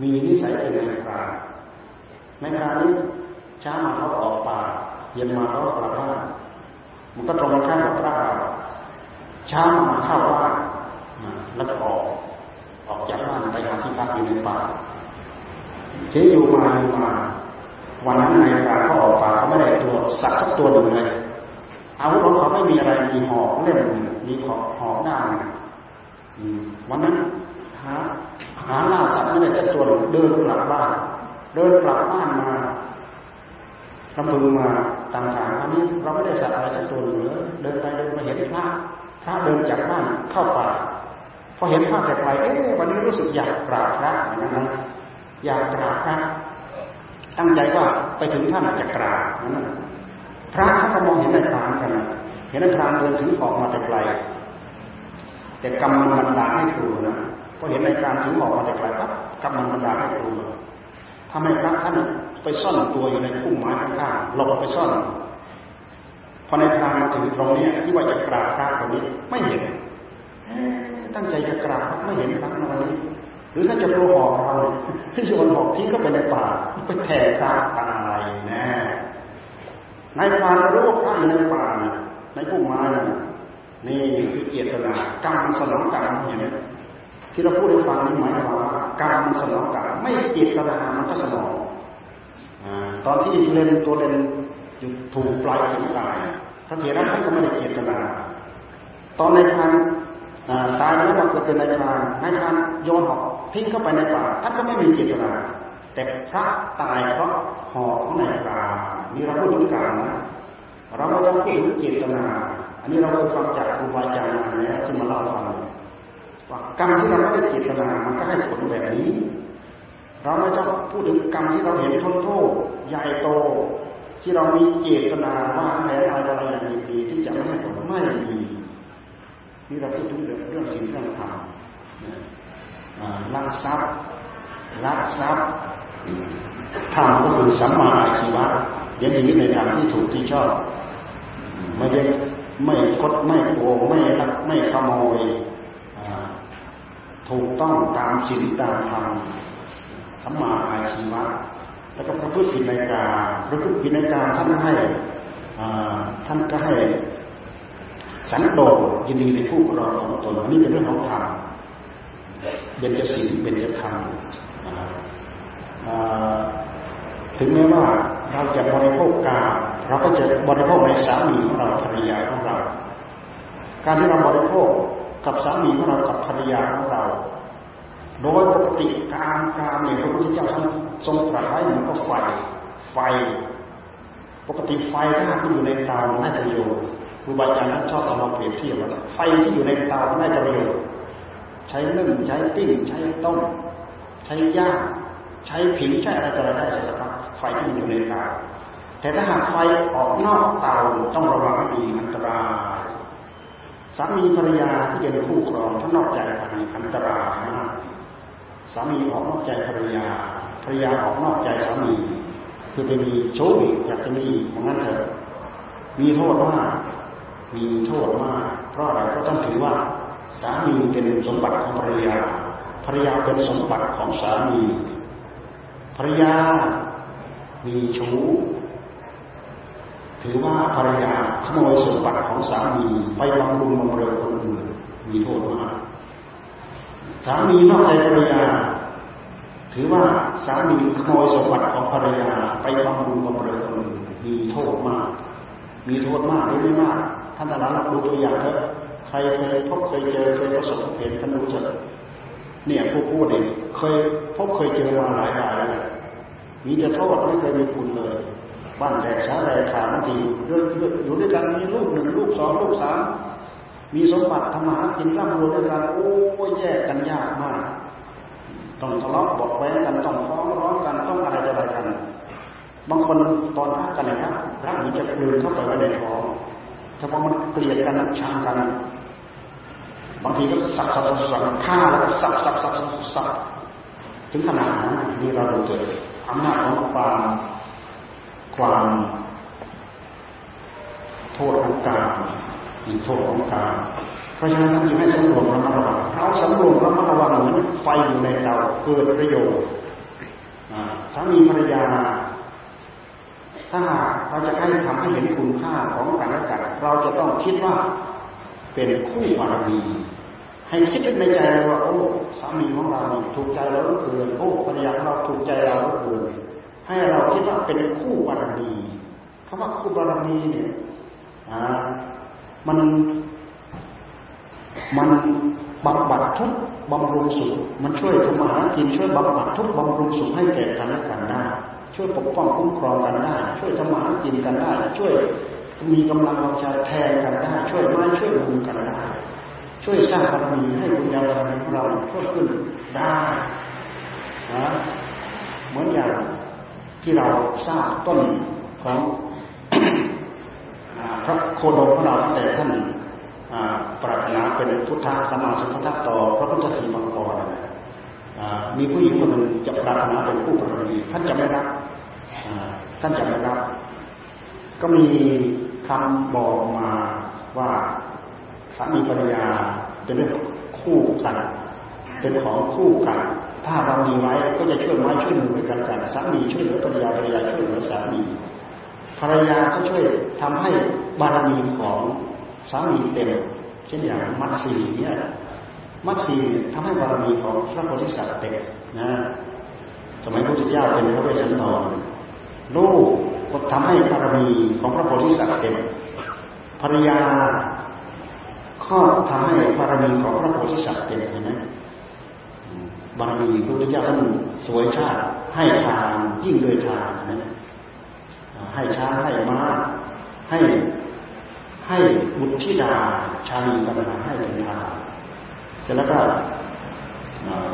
มีนิสัยเป็นในครา ในครานี้ช้ามาเขาออกป่าเย็นมาเขากลับบ้านมันก็ตรงกันข้ามกับพระเราช้ามาเข้าบ้านแล้วก็ออก ออกจากบ้านไปหาที่พักอยู่ในป่าเชอยู่มาอยู่มา วันนั้นในการเขาออกป่าเขาไม่ได้ตัวสักสักตัวหนึ่งเลยอาวุธของเขาไม่มีอะไรมีหอกเล่มมีหอกหอกด้านวันนั้นหาหาล่าสัตว์ไม่ได้สักตัวเดินกลับบ้าน เดินกลับบ้านมาลำพึงมาตามทางอันนี้เราไม่ได้สัตว์อะไรสักตัวหนึ่งเดินไปเดินมาเห็นพระพระเดินจากบ้านเข้าป่าพอเห็นพระจากไกลเอ๊ะวันนี้รู้สึกอยากกราบพระอย่างนั้นอยากกราบพระตั้งใจว่าไปถึงท่านจะกราบนั่นพระเขาก็มองเห็นในพรานกัน เห็นในพรานเดินถือออกมาแต่ไกล แต่กรรมมันบันดาให้ครูนะพอเห็นในการถือออกมาแต่ไกลปั๊บกรรมมันบันดาให้ครู ทำให้พระท่านไปซ่อนตัวอยู่ในพุ่มไม้ข้างๆหลบไปซ่อนพอในพรานมาถึงตรงนี้ที่ว่าจะกราบพระตรงนี้ไม่เห็นตั้งใจจะกราบพระไม่เห็นพระนอนนี้ หรือถ้าจะโปรหอกเราที่โยนหอกทิ้งก็ไปในป่าไปแทงพระตายนะในป่าเรารู้ว่าพระอยู่ในป่าในพุ่มไม้นี่คือเกียรตินากรรมสนองกรรมเห็นไหมที่เราพูดให้ฟังนี่หมายความว่ากรรมสนองกรรม ไม่เกียรตินามันก็สนองตอนที่เล่นตัวเล่นอยู่ถูกปลายถึงตายพระเถระท่านก็ไม่ได้เกียรตินาตอนในพานตายแล้วเราเกิดเป็นในพานในพานโยนหอกทิ้งเข้าไปในป่าท่านก็ไม่มีเกียรตินาแต่พระตายเพราะหอกของในพานี่เราพูดถึงการนะเราไม่ต้องพูดถึงเจตนา อันนี้เราเคยฟังจากครูบาอาจารย์มาแล้วที่มาเล่าฟังว่ากรรมที่เราไม่ได้เจตนามันก็ให้ผลแบบนี้ เราไม่ต้องพูดถึงกรรมที่เราเห็นทนโทษใหญ่โต ที่เรามีเจตนาว่าแพ้อะไรอะไรอย่างดีที่จะไม่ให้ผลไม่มีนี่เราพูดถึงเรื่องสิ่งเรื่องธรรมลักทรัพย์ลักทรัพย์ธรรมก็คือสัมมาอาชีวะยังชีวิตในทางที่ถูกที่ชอบ ไม่ได้ไม่คดไม่โกงไม่ลักไม่ขโมยถูกต้องตามศีลตามธรรม สัมมาอาชีวะแล้วก็พระพุทธปิณกาพระพุทธปิณกาท่านให้ท่านก็ให้สันโดษยินดีในผู้ครองของตนอันนี้เป็นเรื่องของธรรมเบญจศีลเบญจธรรมถึงแม้ว่าเราจะบริโภคกาเราก็จะบริโภคในสามีของเราภรรยาของเรา การที่เราบริโภคกับสามีของเรากับภรรยาของเรา โดยปกติการการเนี่ยพระพุทธเจ้าท่านทรงตรัสไว้เหมือนกับไฟ ไฟ ปกติไฟถ้าคุณอยู่ในเตาน่าจะโยนครูบาอาจารย์ชอบเอามาเปรียบเทียบว่าไฟที่อยู่ในเตาไม่ได้ประโยชน์ใช้นึ่งใช้ปิ้งใช้ต้มใช้ย่างใช้ผิงใช้อะไรต่ออะไรได้สารพัดไฟที่อยู่ในเตาแต่ถ้าหากไฟออกนอกเตาต้องระวังให้ดีอันตรายสามีภรรยาที่เป็นคู่ครองถ้านอกใจกันอันตรายมาก สามีออกนอกใจภรรยาภรรยาออกนอกใจสามีคือไปมีโชคอีกอยากจะมีอย่างนั้นเถอะมีโทษมากมีโทษมาก เพราะอะไรก็ต้องถือว่า สามีเป็นสมบัติของภรรยาภรรยาเป็นสมบัติของสามีภรรยามีชู้ถือว่าภรรยาขโมยสมบัติของสามีไปบำรุงบำเรอคนอื่นมีโทษมาก สามีนอกใจภรรยา ถือว่าสามีขโมยสมบัติของภรรยาไปบำรุงบำเรอคนอื่นมีโทษมาก มีโทษมากหรือไม่มาก ท่านแต่ละเราดูตัวอย่างเถอะใครเคยพบเคยเจอเคยประสบเห็นท่านรู้จักเนี่ยผู้พูดเองเคยพบเคยเจอมาหลายรายแล้วมีจะโทษไม่เคยมีคุณเลย บ้านแตกสาแรกขาดบางทีอยู่ด้วยกันมีลูกหนึ่งลูกสองลูกสาม มีสมบัติธรรมะกินร่ำรวยด้วยกันโอ้แยกกันยากมาก ต้องทะเลาะบอกแว้งกันต้องฟ้องร้องกันต้องอะไรอะไรกัน บางคนตอนรักกันนะครับรักเหมือนจะกลืนเข้าไปไว้ในท้องแต่พอมันเกลียดกันชังกันบางทีก็สับสับสับฆ่าแล้วก็สับสับสับสับถึงขนาดนั้นนี่เราดูเจออำนาจของความความโทษของการ มีโทษของการเพราะฉะนั้นท่านจึงให้สำรวมระมัดระวังเราสำรวมระมัดระวังเหมือนไฟอยู่ในเราเกิดประโยชน์สามีภรรยา ถ้าเราจะให้ทำให้เห็นคุณค่าของกันและกันเราจะต้องคิดว่าเป็นคู่บารมีให้คิดในใจว่าโอ้สามีของเราถูกใจเราเหลือเกินโอ้ภรรยาของเราถูกใจเราเหลือเกินให้เราคิดว่าเป็นคู่บารมีคำว่าคู่บารมีเนี่ย มันมันบำบัดทุกบำรุงสุขมันช่วยทำมาหากินช่วยบำบัดทุกบำรุงสุขให้แก่กันและกันได้ช่วยปกป้องคุ้มครองกันได้ ช่วยทำมาหากินกันได้ ช่วยมีกำลังวังใจแทนกันได้ ช่วยไม้ช่วยมือกันได้ ช่วยสร้างบารมีให้บุญญาบารมีของเราเพิ่มขึ้นได้นะเหมือนอย่างที่เราทราบต้นของ พระโคดมของเราตั้งแต่ท่านปรารถนาเป็นพุทธสมาสัมพุทธต่อพระพุทธสีมังกรมีผู้หญิงคนหนึ่งจะปรารถนาเป็นผู้ปรมีท่านจะไม่รับท่านจะไม่รับ ก็มีคำบอกมาว่าสามีภรรยาเป็นเรื่องคู่กันเป็นของคู่กัน ถ้าเรามีไว้ก็จะช่วยไม้ช่วยมือกันกันสามีช่วยเหลือภรรยาภรรยาช่วยเหลือสามี รรยาก็ช่วยทำให้บารมีของสามีเต็มเช่นอย่างมัดสีเนี่ยมัดสีทำให้บารมีของพระโพธิสัตว์เต็มนะสมัยพระพุทธเจ้าเป็นพระเวสสันดรลูกก็ทำให้บารมีของพระโพธิสัตว์เต็มภรรยาก็ทำให้บารมีของพระโพธิสัตว์เต็มเห็นไหมบารมีพระพุทธเจ้าท่านสวยชาติให้ทานยิ่งโดยทานนะ ให้ช้างให้ม้าให้ให้บุตรธิดาชาลีกันนให้เป็นทานเสร็จแล้วก็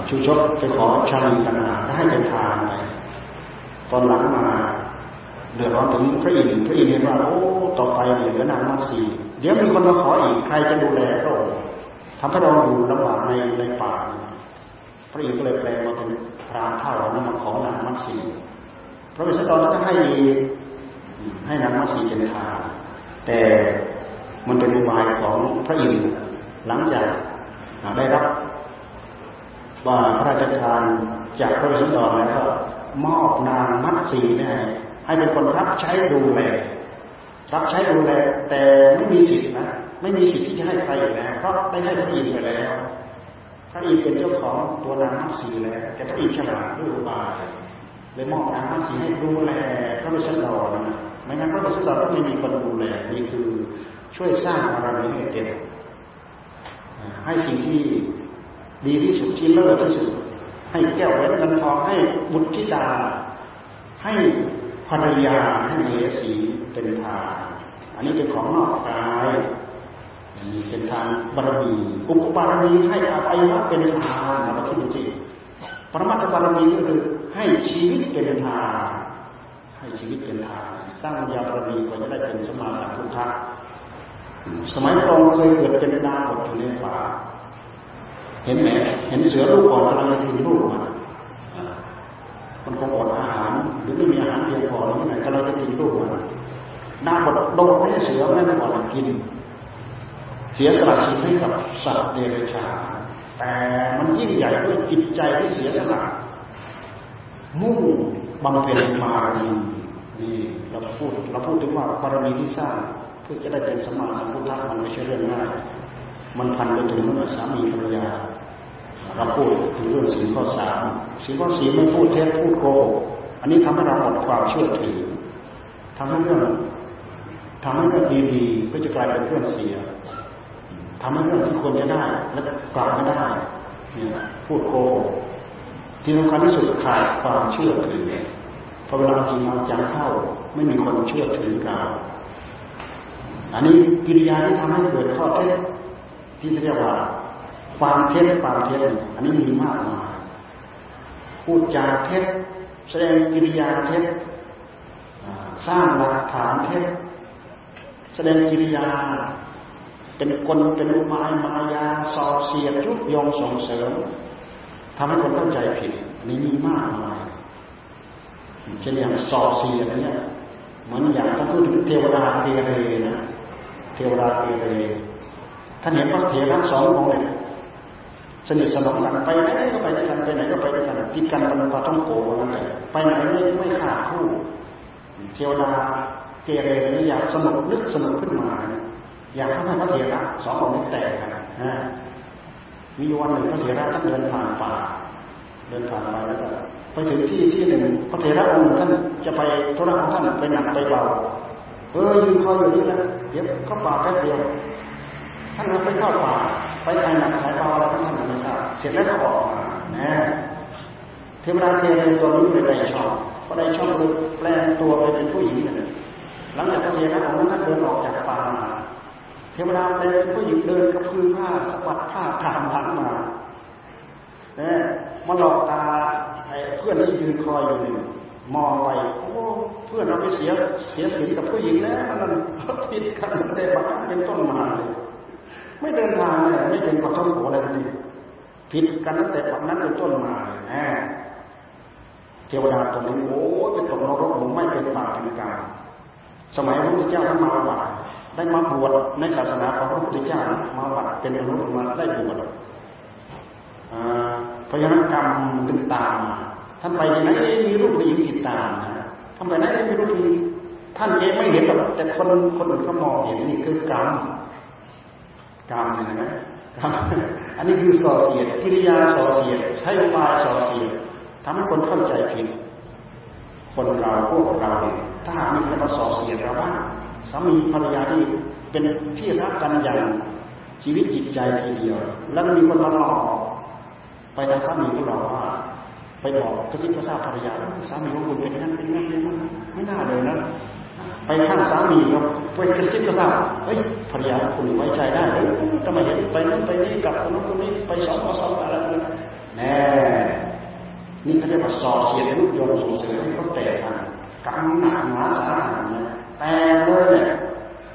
ชูชกไปขอชาลีกันนาก็ให้เป็นทานไปตอนหลังมาเดือดร้อนถึงพระอินทร์พระอินทร์เห็นว่าโอ้ต่อไปดีเหลือนางมัตสีเดี๋ยวมีคนมาขออีกใครจะดูแลพระองค์ทำให้เราอยู่ลำบากในในป่าพระอินทร์ก็เลยแปลมาเป็นพรามเท่านั้นมาขอนางมัตสีพระวิศนุก็ให้ ให้นางมัตสีเป็นทาแต่มันเป็นอุบายของพระอินทร์หลังจากได้รับว่าพระราชทานจากพระวิศนุแล้วก็มอบนางมัตสีเนี่ยให้เป็นคนรับใช้ดูแลรับใช้ดูแลแต่ไม่มีสิทธินะไม่มีสิทธิ์ที่จะให้ใครอีกแล้วเพราะได้ให้พระอินทร์ไปแล้วพระอินทร์เป็นเจ้าของตัวนางมัตสีแล้วแต่พระอินทร์ฉลาดด้วยอุบายเลยมอบนางมัตสีให้ดูแลพระวิชดรนะ ไม่งั้นพระวิชดรก็ไม่มีคนดูแลนี่คือช่วยสร้างบารมีให้เต็มให้สิ่งที่ดีที่สุดที่เลิศที่สุด ให้แก้วแหวนเงินทองให้บุตรธิดา ให้ภรรยาให้เมสีเป็นทาน อันนี้เป็นของนอกกายนี่เป็นทางบารมีอุปบารมีให้อภัยวะเป็นทานเราคิดดูสิปรมัตถบารมีก็คือให้ชีวิตเป็นทาน ให้ชีวิตเป็นทานสร้างยาบารมีก็จะได้เป็นสมาสัมพุทธะสมัยตรงเคยเกิดเป็นดาวอยู่ในป่าเห็นไหมเห็นเสือลูกก่อนกำลังจะกินลูกมันมันคงอดอาหารหรือไม่มีอาหารเพียงพอหรือไงกำลังจะกินลูกมันดาบดโดนให้เสือไม่ได้ก่อนกิน เสียสละชีวิตให้กับสัตว์เดรัจฉานแต่มันยิ่งใหญ่ด้วยจิตใจที่เสียสละมุ่ง บำเพ็ญบารมีนี่เราพูดเราพูดถึงว่าบารมีที่สร้างเพื่อจะได้เป็นสมาสัมพุทธะมันไม่ใช่เรื่องง่ายมันพันไปถึงสามีภรรยาเราพูดถึงเรื่องสิ่งข้อสามสิ่งข้อสี่ไม่พูดเท็จพูดโกหกอันนี้ทำให้เราหมดความเชื่อถือทำให้เรื่องทำให้เรื่องดีๆก็จะกลายเป็นเรื่องเสียทำให้เรื่องที่ควรจะได้ แล้วกลับไม่ได้เนี่ยพูดโกหก ที่สำคัญที่สุดขาดความเชื่อถือพอเวลาจริงเราจังเข้า ไม่มีคนเชื่อถือเราอันนี้กิริยาที่ทำให้เกิดข้อเท็จที่เรียกว่า ความเท็จความเท็จอันนี้มีมากมายพูดจาเท็จแสดงกิริยาเท็จสร้างหลักฐานเท็จแสดงกิริยา เป็นกลเป็นอุมายมายาสอเสียดยุยงส่งเสริม ทำให้คนเข้าใจผิดนี่มีมากมายเช่นอย่างสอบเสียดเนี่ยเหมือนอย่างถ้าพูดถึงเทวดาเกเรนะเทวดาเกเรท่านเห็นพระเถระสององค์เนี่ยสนิทสนมกันไปไหนก็ไปด้วยกันไปไหนก็ไปด้วยกันกินกันเป็นปาต้องโกนั่นแหละไปไหนไม่ไม่ขาดคู่เทวดาเกเรนี่อยากสนุกนึกสนุกขึ้นมา อยากทำให้พระเถระสององค์นี้แตกกันนะ มีวันหนึ่งพระเถระท่านเดินผ่านป่า เดินผ่านไปแล้วก็ไปถึงที่ที่หนึ่งพระเถระองค์ท่านจะไปธุระของท่านไปหนักไปเบาเออยืนคอยอยู่นี่นะเดี๋ยวก็ป่าแป๊บเดียวท่านไปเข้าป่าไปใช้หนักใช้เบาแล้วท่านไม่ทราบเสร็จแล้วก็ออกมานะเทวดาเทเรตัวนี้ไม่ได้ชอบพอได้ชอบเลยแปลงตัวไปเป็นผู้หญิงเลยหลังจากพระเทระองท่านเดินออกจากป่ามา เทวดาเป็นผู้หญิงเดินกับพื้นผ้าสะบัดผ้าถามทันมาเนี่ยมาหลอกตาไอ้เพื่อนที่ยืนคอยอยู่นี่มองไปโอ้เพื่อนเราไปเสียเสียสีกับผู้หญิงแล้วมันผิดกันแต่บังเป็นต้นมาเลยไม่เดินทางเลยไม่เป็นปฐมโขอะไรทีผิดกันตั้งแต่ปัจนั้นเป็นต้นมาเลยนะเทวดาตรงนี้โอ้เป็นตกนรกผมไม่เป็นบาปเป็นกรรมสมัยพระพุทธเจ้าท่านมาบัต ได้มาบวชในศาสนาของพระพุทธเจ้ามาบัตเป็นมนุษย์มาได้บวชเพราะฉะนั้นกรรมตึงตามมาท่านไปไหนมีรูปผู้หญิงติดตามนะท่านไปไหนมีรูปผู้หญิงท่านเองไม่เห็นหรอกแต่คนคนอื่นเขามองเห็นนี่คือกรรมกรรมนไหมกรรมอันนี้คือส่อเสียดกิริยาส่อเสียดให้อุบายส่อเสียดทำให้คนเข้าใจผิดคนเราพวกเราถ้าหากมีใครมาส่อเสียดเราบ้าง สามีภรรยาที่เป็นที่รักกันอย่างชีวิตจิตใจทีเดียว แล้วมีคนมาหลอกไปทางสามีของเราว่าไปบอกกระซิบกระซาบภรรยาสามีของคุณเป็นงั้นเป็นงั้นเป็นงั้นไม่น่าเลยนะไปข้างสามีครับไปกระซิบกระซาบเฮ้ยภรรยาคุณไว้ใจได้เลยทำไมเห็นไปนั่นไปนี่กับคนนู้นคนนี้ไปสองสองอะไรนั่นแน่นี่เขาเรียกว่าสอเสียดลูกโยนส่งเสริมให้เขาแตกกันกำหนักหนาสาหัสนะ แต่เลยเนี่ย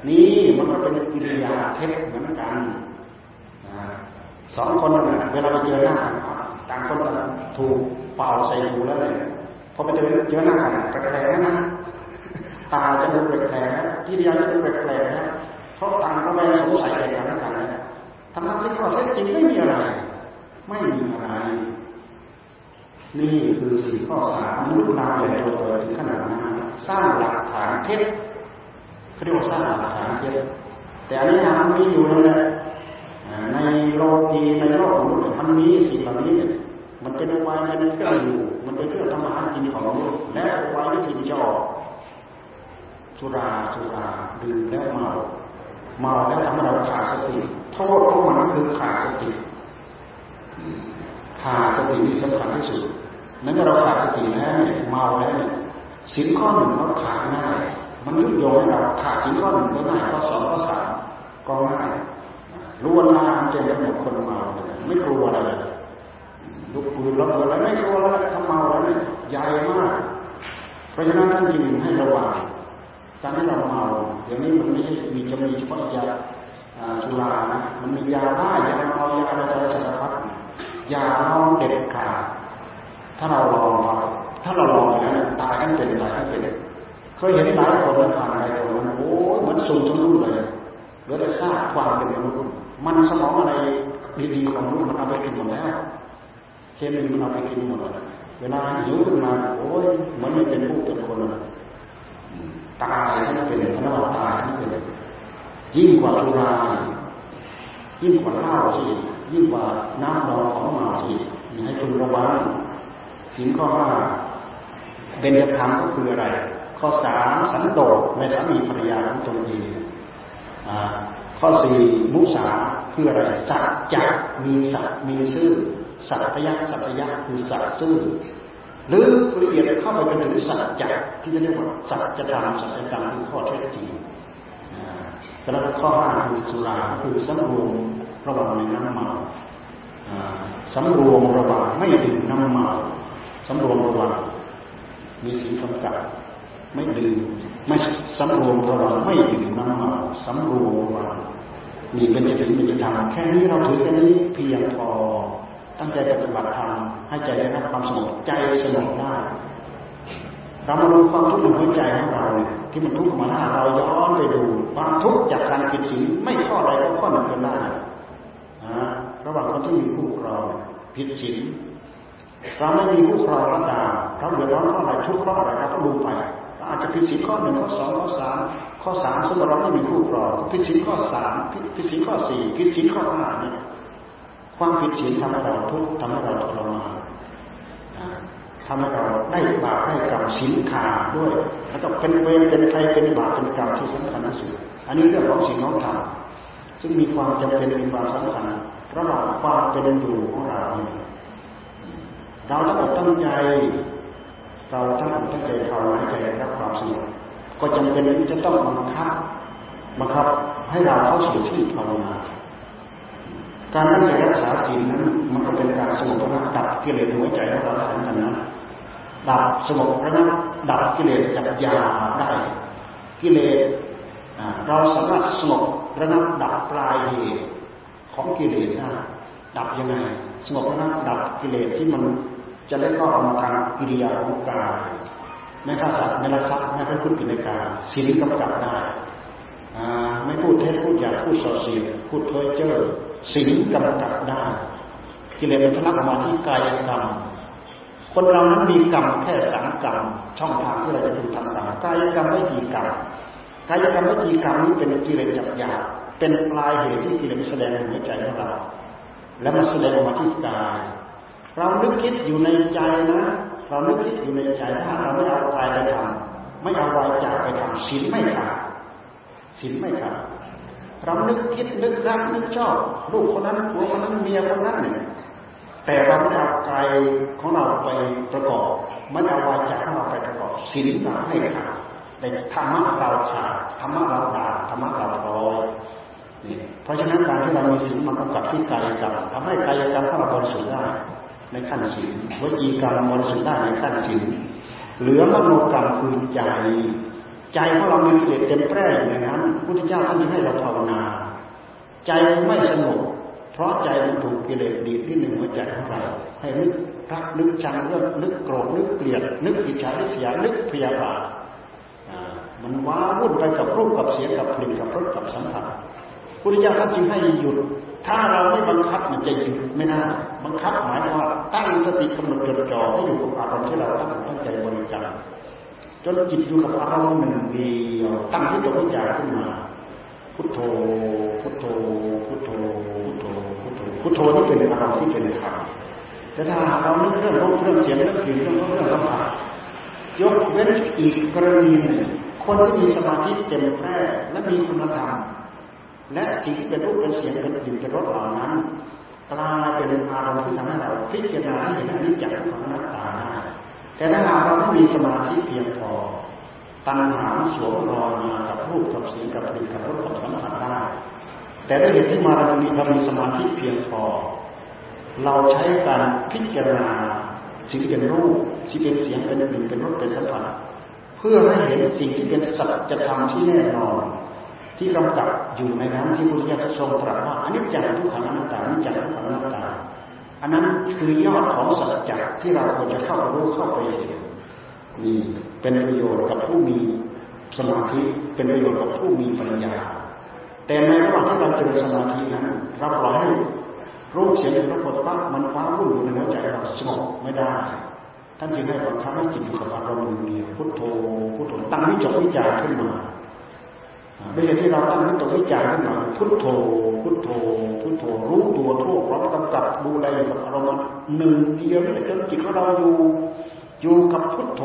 นี่มันก็เป็นกิริยาเท็จเหมือนกันสองคนนั้นเวลาไปเจอหน้าต่างคนต่างถูกเป่าใส่หูแล้วเลยพอไปเจอเจอหน้ากันแปลกนะตาจะดูแปลกๆกิริยาจะดูแปลกๆเพราะต่างก็ไม่สงสัยอะไรกันกันนะทั้งที่ข้อเท็จจริงไม่มีอะไร ไม่มีอะไร นี่คือสี่ข้อสามมนุษย์นาใหญ่โตถึงขนาดนั้นสร้างหลักฐานเท็จ เขาเรียกว่าสร้างหลักฐานเท็จแต่อันนี้มันมีอยู่เลยในโลกีในโลกของมันมีสิ่งเหล่านี้เนี่ยมันเป็นวายมันก็อยู่ มันเป็นเครื่องทำอาหารกินของมนุษย์และวายที่กินจออกสุราสุราดื่มแล้วเมาเมาแล้วทำให้เราขาดสติโทษของมันคือขาดสติขาดสตินี่สำคัญที่สุดนั้นเมื่อเราขาดสติแล้วเมาแล้วสินข้อหนึ่งเราขาดง่าย มันยุโยงให้เราขาดสิ่งข้อหนึ่งก็ง่ายข้อสองข้อสามก็ง่ายรู้วันลาเจนกับคนเมาไม่กลัวอะไรลุกปืนรับอะไรไม่กลัวแล้วทำเมาอะไรใหญ่มาก เพราะฉะนั้นท่านยิงให้ระวังการที่เราเมาเดี๋ยวนี้มันไม่มีจะมีเฉพาะยาสุรานะมันมียาบ้ายาเมายาอะไรสารพัดยาลองเด็ดขาดถ้าเราลองถ้าเราลองอย่างนั้นตายกันเป็นตายกันเป็น เคยเห็นหลายคนผ่านอะไรคนนั้นโอ้เหมือนสูงทั้งรุ่นเลยเหลือแต่ซากความเป็นมนุษย์มันสมองอะไรดีๆของมนุษย์มันเอาไปกินหมดแล้วเคมีมันเอาไปกินหมดแล้วเวลาหิวขึ้นมาโอ้ยเหมือนไม่เป็นผู้เป็นคนเลยตายทั้งเป็นทั้งว่าตายทั้งเป็นยิ่งกว่าสุรายิ่งกว่าเหล้าอีกยิ่งกว่าน้ำดองของเมาอีกให้คุณระวังสิ่งข้อห้าเบญจธรรมก็คืออะไร ข้อสามสันโดษในสามีภรรยาของตนเองข้อสี่มุสาคืออะไรสัจจะมีสัจมีซื่อสัตยะสัตยะคือสัตซื่อหรือละเอียดเข้าไปเป็นถึงสัจจะที่เรียกว่าสัจธรรมสัจธรรมคือข้อเท็จจริงแล้วข้อห้าคือสุราคือสำรวมระวังในน้ำเมาสำรวมระวังไม่ดื่มน้ำเมาสำรวมระวังมีสีกำกับ ไม่ดื่มไม่สำรวมระวังไม่ดื่มน้ำเมาสำรวมระวังนี่เป็นสิ่งที่จะทำแค่นี้เราถือแค่นี้เพียงพอตั้งใจปฏิบัติธรรมให้ใจได้รับความสงบใจสงบได้เรามาดูความทุกข์ในหัวใจของเราเนี่ยที่มันทุกข์มาหน้าเราย้อนไปดูความทุกข์จากการผิดศีลไม่ข้อใดก็ข้อหนึ่งก็ได้นะระหว่างคนที่มีคู่ครองผิดศีลเราไม่มีคู่ครองก็ตามเราเดือดร้อนข้อไหนทุกข์ข้ออะไรเราก็ดูไป อาจจะผิดศีลข้อหนึ่งข้อสองข้อสามข้อสามสมมติเราไม่มีคู่ครองผิดศีลข้อสามผิดศีลข้อสี่ผิดศีลข้อห้าเนี่ยความผิดศีลทำให้เราทุกข์ทำให้เราทรมานทำให้เราได้บาปได้กรรมศีลขาดด้วยแล้วก็เป็นเวรเป็นใครเป็นบาปเป็นกรรมที่สำคัญที่สุดอันนี้เรื่องของศีลของธรรมซึ่งมีความจำเป็นมีความสำคัญระหว่างความเป็นอยู่ของเราเราต้องตั้งใจ เราตั้งตั้งใจภาวนาใจรับความสงบก็จำเป็นที่จะต้องบังคับบังคับให้เราเข้าสู่ที่ภาวนาการนั่งใจรักษาศีลนั้นมันก็เป็นการสงบระงับดับกิเลสหัวใจของเราได้เหมือนกันนะดับสงบระงับดับกิเลสจับยาได้กิเลสเราสามารถสงบระงับดับปลายเหตุของกิเลสได้ดับยังไงสงบระงับดับกิเลสที่มัน จะได้เข้ามาทางกิริยาของกายไม่ฆ่าสัตว์ไม่ลักทรัพย์ไม่เป็นคุณกินในการศีลกำกับได้ไม่พูดเท็จพูดหยาพูดส่อเสียดพูดเพ้อเจ้อสิ่งกำกับได้ กิเลสมันทะลักมาที่กายกรรมคนเรานั้นมีกรรมแค่สามกรรมช่องทางที่เราจะทำกรรมกายกรรมไม่กี่กรรมกายกรรมไม่กี่กรรมนี้เป็นกิเลสจับยาบเป็นปลายเหตุที่กิเลสแสดงในหัวใจของเรา แล้วมันแสดงออกมาที่กาย เรานึกคิดอยู่ในใจนะ เรานึกคิดอยู่ในใจถ้าเราไม่เอากายไปทำไม่เอาวายจาไปทำศีลไม่ขาดศีลไม่ขาดเรานึกคิดนึกรักนึกชอบลูกคนนั้นผัวคนนั้นเมียคนนั้นเนี่ยแต่เราไม่เอากายของเราไปประกอบไม่เอาวาจาของเราไปประกอบศีลเราให้ขาดแต่ธรรมะเราขาดธรรมะเราด่าธรรมะเราลอยนี่เพราะฉะนั้นการที่เรามีศีลมันกำกับที่กายกรรมทำให้กายกรรมของเราบริสุทธิ์ได้ ในขั้นศีลวจีกรรมบริสุทธิ์ได้ในขั้นศีลเหลือมโนกรรมคือใจ ใจของเรามีเกิเลสเต็มแปร่อยู่ในนั้นพุทธเจ้าท่านให้เราภาวนา ใจไม่สงบเพราะใจมันถูกกิเลสดีดที่หนึ่งหัวใจของเราให้นึกรักนึกชังเรื่องนึกโกรธนึกเกลียด นึกอิจฉาริษยานึกพยาบาทมันว้าวุ่นไปกับรูปกับเสียงกับกลิ่นกับรสกับสัมผัส พุทธเจ้าท่านจึงให้หยุด ถ้าเราไม่บังคับมันจะหยุดไม่ได้บังคับหมายความว่าตั้งสติกำหนดจดจ่อให้อยู่กับอารมณ์ที่เราตั้งตั้งใจบริจาคจนจิตอยู่กับอารมณ์หนึ่งเดียวตั้งที่ตัววิจารขึ้นมาพุทโธ พุทโธ พุทโธ พุทโธ พุทโธ พุทโธนี่เป็นอารมณ์ที่เป็นธรรมแต่ถ้าเรานึกเรื่องรูปเรื่องเสียงเรื่องกลิ่นเรื่องเรื่องสัมผัสยกเว้นอีกกรณีหนึ่งคนที่มีสมาธิเต็มแพร่และมีคุณธรรม และสิ่งที่เป็นรูปเป็นเสียงเป็นกลิ่นเป็นรสเหล่านั้นกลายเป็นอารมณ์ที่ทำให้เราพิจารณาเห็นอนิจจังของนัตตาได้แต่ถ้าหากเราไม่มีสมาธิเพียงพอตัณหาสวมรอยมากับรูปกับเสียงกับกลิ่นกับรสกับสัมผัสได้แต่ด้วยเหตุที่มาเรามีเรามีสมาธิเพียงพอ เราใช้การพิจารณาสิ่งที่เป็นรูปที่งเป็นเสียงเป็นกลิ่นเป็นรสเป็นสัมผัสเพื่อให้เห็นสิ่งที่เป็นสัจธรรมที่แน่นอน ที่กำกับอยู่ในนั้นที่พุทธิยถาทรงตรัสว่าอันนี้จักทุกขังอนัตตาอันนี้จักทุกขังอนัตตาอันนั้นคือยอดของสัจจะที่เราควรจะเข้ารู้เข้าไปเห็นนี่เป็นประโยชน์กับผู้มีสมาธิเป็นประโยชน์กับผู้มีปัญญา แต่ในระหว่างที่เราเจริญสมาธินั้นเราปล่อยให้รูปเสียงปรากฏปั๊บมันฟ้าวุ่นอยู่ในหัวใจเราสงบไม่ได้ ท่านจึงให้บังคับให้จิตอยู่กับอารมณ์เดียวพุทโธพุทโธตั้งวิจารวิจารขึ้นมา ไม่ใช่ที่เราตั้งวิจารวิจารขึ้นมาพุทโธ พุทโธ พุทโธ รู้ตัวทั่วพร้อมกำกับดูแลกับอารมณ์หนึ่งเดียวนี่จนจิตของเราอยู่อยู่กับพุทโธ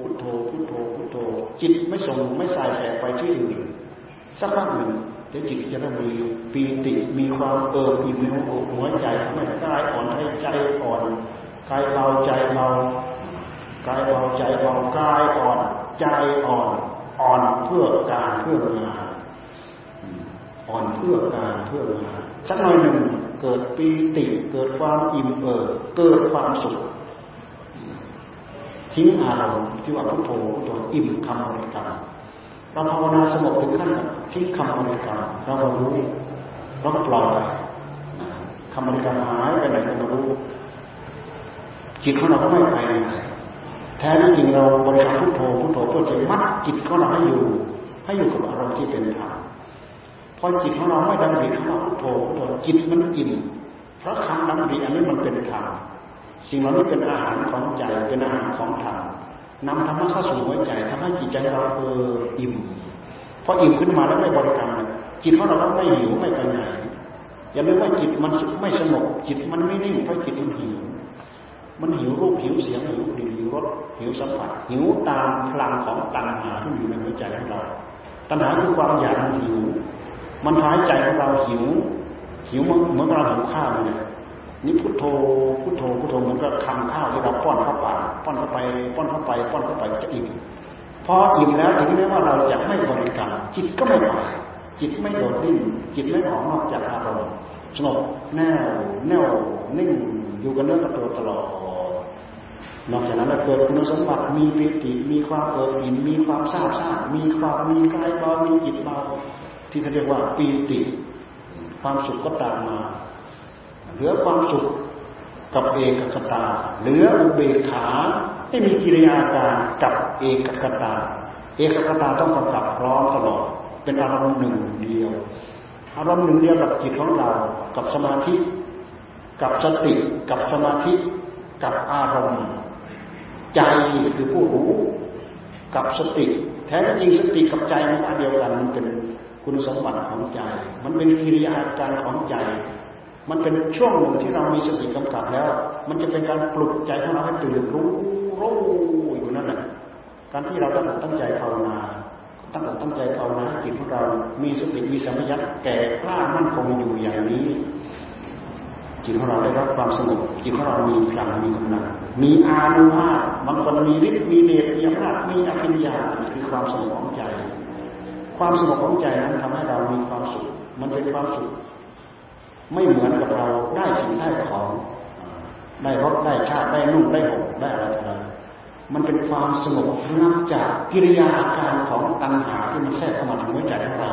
พุทโธ พุทโธ พุทโธ จิตไม่ส่งไม่สายแสไปที่อื่นสักพักหนึ่งจะจิตจะเริ่มมีปีติมีความเอิบอิ่มในหัวใจทำให้กายอ่อนให้ใจอ่อนกายเบาใจเบากายเบาใจเบากายอ่อนใจอ่อน อ่อนเพื่อการเพื่องานอ่อนเพื่อการเพื่องานสักหน่อยหนึ่งเกิดปีติเกิดความอิ่มเอิบเกิดความสุขทิ้งอารมณ์ที่ว่าพุทโธพุทโธอิ่มคำบริกรรมเราภาวนาสงบถึงขั้นทิ้งคำบริกรรมเรารู้เราปล่อยคำบริกรรมหายไปไหนก็ไม่รู้จิตของเราก็ไม่ไปไหน แท้ที่จริงเราบริกรรมพุทโธพุทโธเพื่อจะมัดจิตของเราให้อยู่ ให้อยู่กับอารมณ์ที่เป็นธรรมพอจิตของเราไม่ดำริคำว่าพุทโธพุทโธจิตมันอิ่มเพราะคำดำริอันนี้มันเป็นธรรมสิ่งเหล่านี้เป็นอาหารของใจเป็นอาหารของธรรมนำธรรมะเข้าสู่หัวใจทำให้จิตใจเราเอออิ่มพออิ่มขึ้นมาแล้วไม่บริกรรมจิตของเราไม่หิวไม่ไปไหนอย่าลืมว่าจิตมันไม่สงบจิตมันไม่นิ่งเพราะจิตมันหิว มันหิวรูปหิวเสียงหิวกลิ่นหิวรสหิวสัมผัสหิวตามพลังของตัณหาที่อยู่ในหัวใจของเราตัณหาคือความอยากมันหิว มันพายใจของเราหิว หิวเหมือนเราหิวข้าวเนี่ยนี่พุทโธพุทโธพุทโธมันก็คำข้าวที่เราป้อนเข้าปากป้อนเข้าไป ป้อนเข้าไป ป้อนเข้าไปจะอิ่มพออิ่มแล้วถึงแม้ว่าเราจะไม่บริกรรมจิตก็ไม่ไปจิตไม่โดดดิ้นจิตไม่ออกนอกจากอารมณ์สงบแน่วแน่วนิ่งอยู่กันเนื้อกับตัวตลอด นอกจากนั้นเกิดคุณสมบัติมีปิติมีความเอิบอิ่มมีความซาบซ่ามีความมีกายเบามีจิตเบาที่เขาเรียกว่าปีติ ความสุขก็ตามมา เหลือความสุขกับเอกคตา เหลืออุเบกขาไม่มีกิริยาการกับเอกคตา เอกคตาต้องกำกับพร้อมตลอดเป็นอารมณ์หนึ่งเดียว อารมณ์หนึ่งเดียวกับจิตของเรา กับสมาธิ กับสติ กับสมาธิ กับอารมณ์ ใจคือผู้รู้ กับสติ แท้จริงสติกับใจมันอันเดียวกันมันเป็นคุณสมบัติของใจ มันเป็นกิริยาการของใจ มันเป็นช่วงหนึ่งที่เรามีสติกำกับแล้ว มันจะเป็นการปลุกใจของเราให้ตื่นรู้รู้อยู่นั่นแหละการที่เราตั้งตั้งใจภาวนาตั้งตั้งใจภาวนาจิตของเรา มีสติมีสัมผัสแก่กล้ามั่นคงอยู่อย่างนี้ จิตของเราได้รับความสงบจิตของเรามีพลังมีกำลังมีอานุภาพบางคนมีฤทธิ์มีเดชมีอำนาจมีอภิญญาคือความสงบของใจ ความสงบของใจนั้นทำให้เรามีความสุขมันเป็นความสุขไม่เหมือนกับเราได้สิ่งได้ของได้รถได้ชาติได้นุ่งได้ห่มได้อะไรต่างมันเป็นความสงบนับจากกิริยาอาการของตัณหาที่มันแทรกเข้ามาถึงหัวใจของเรา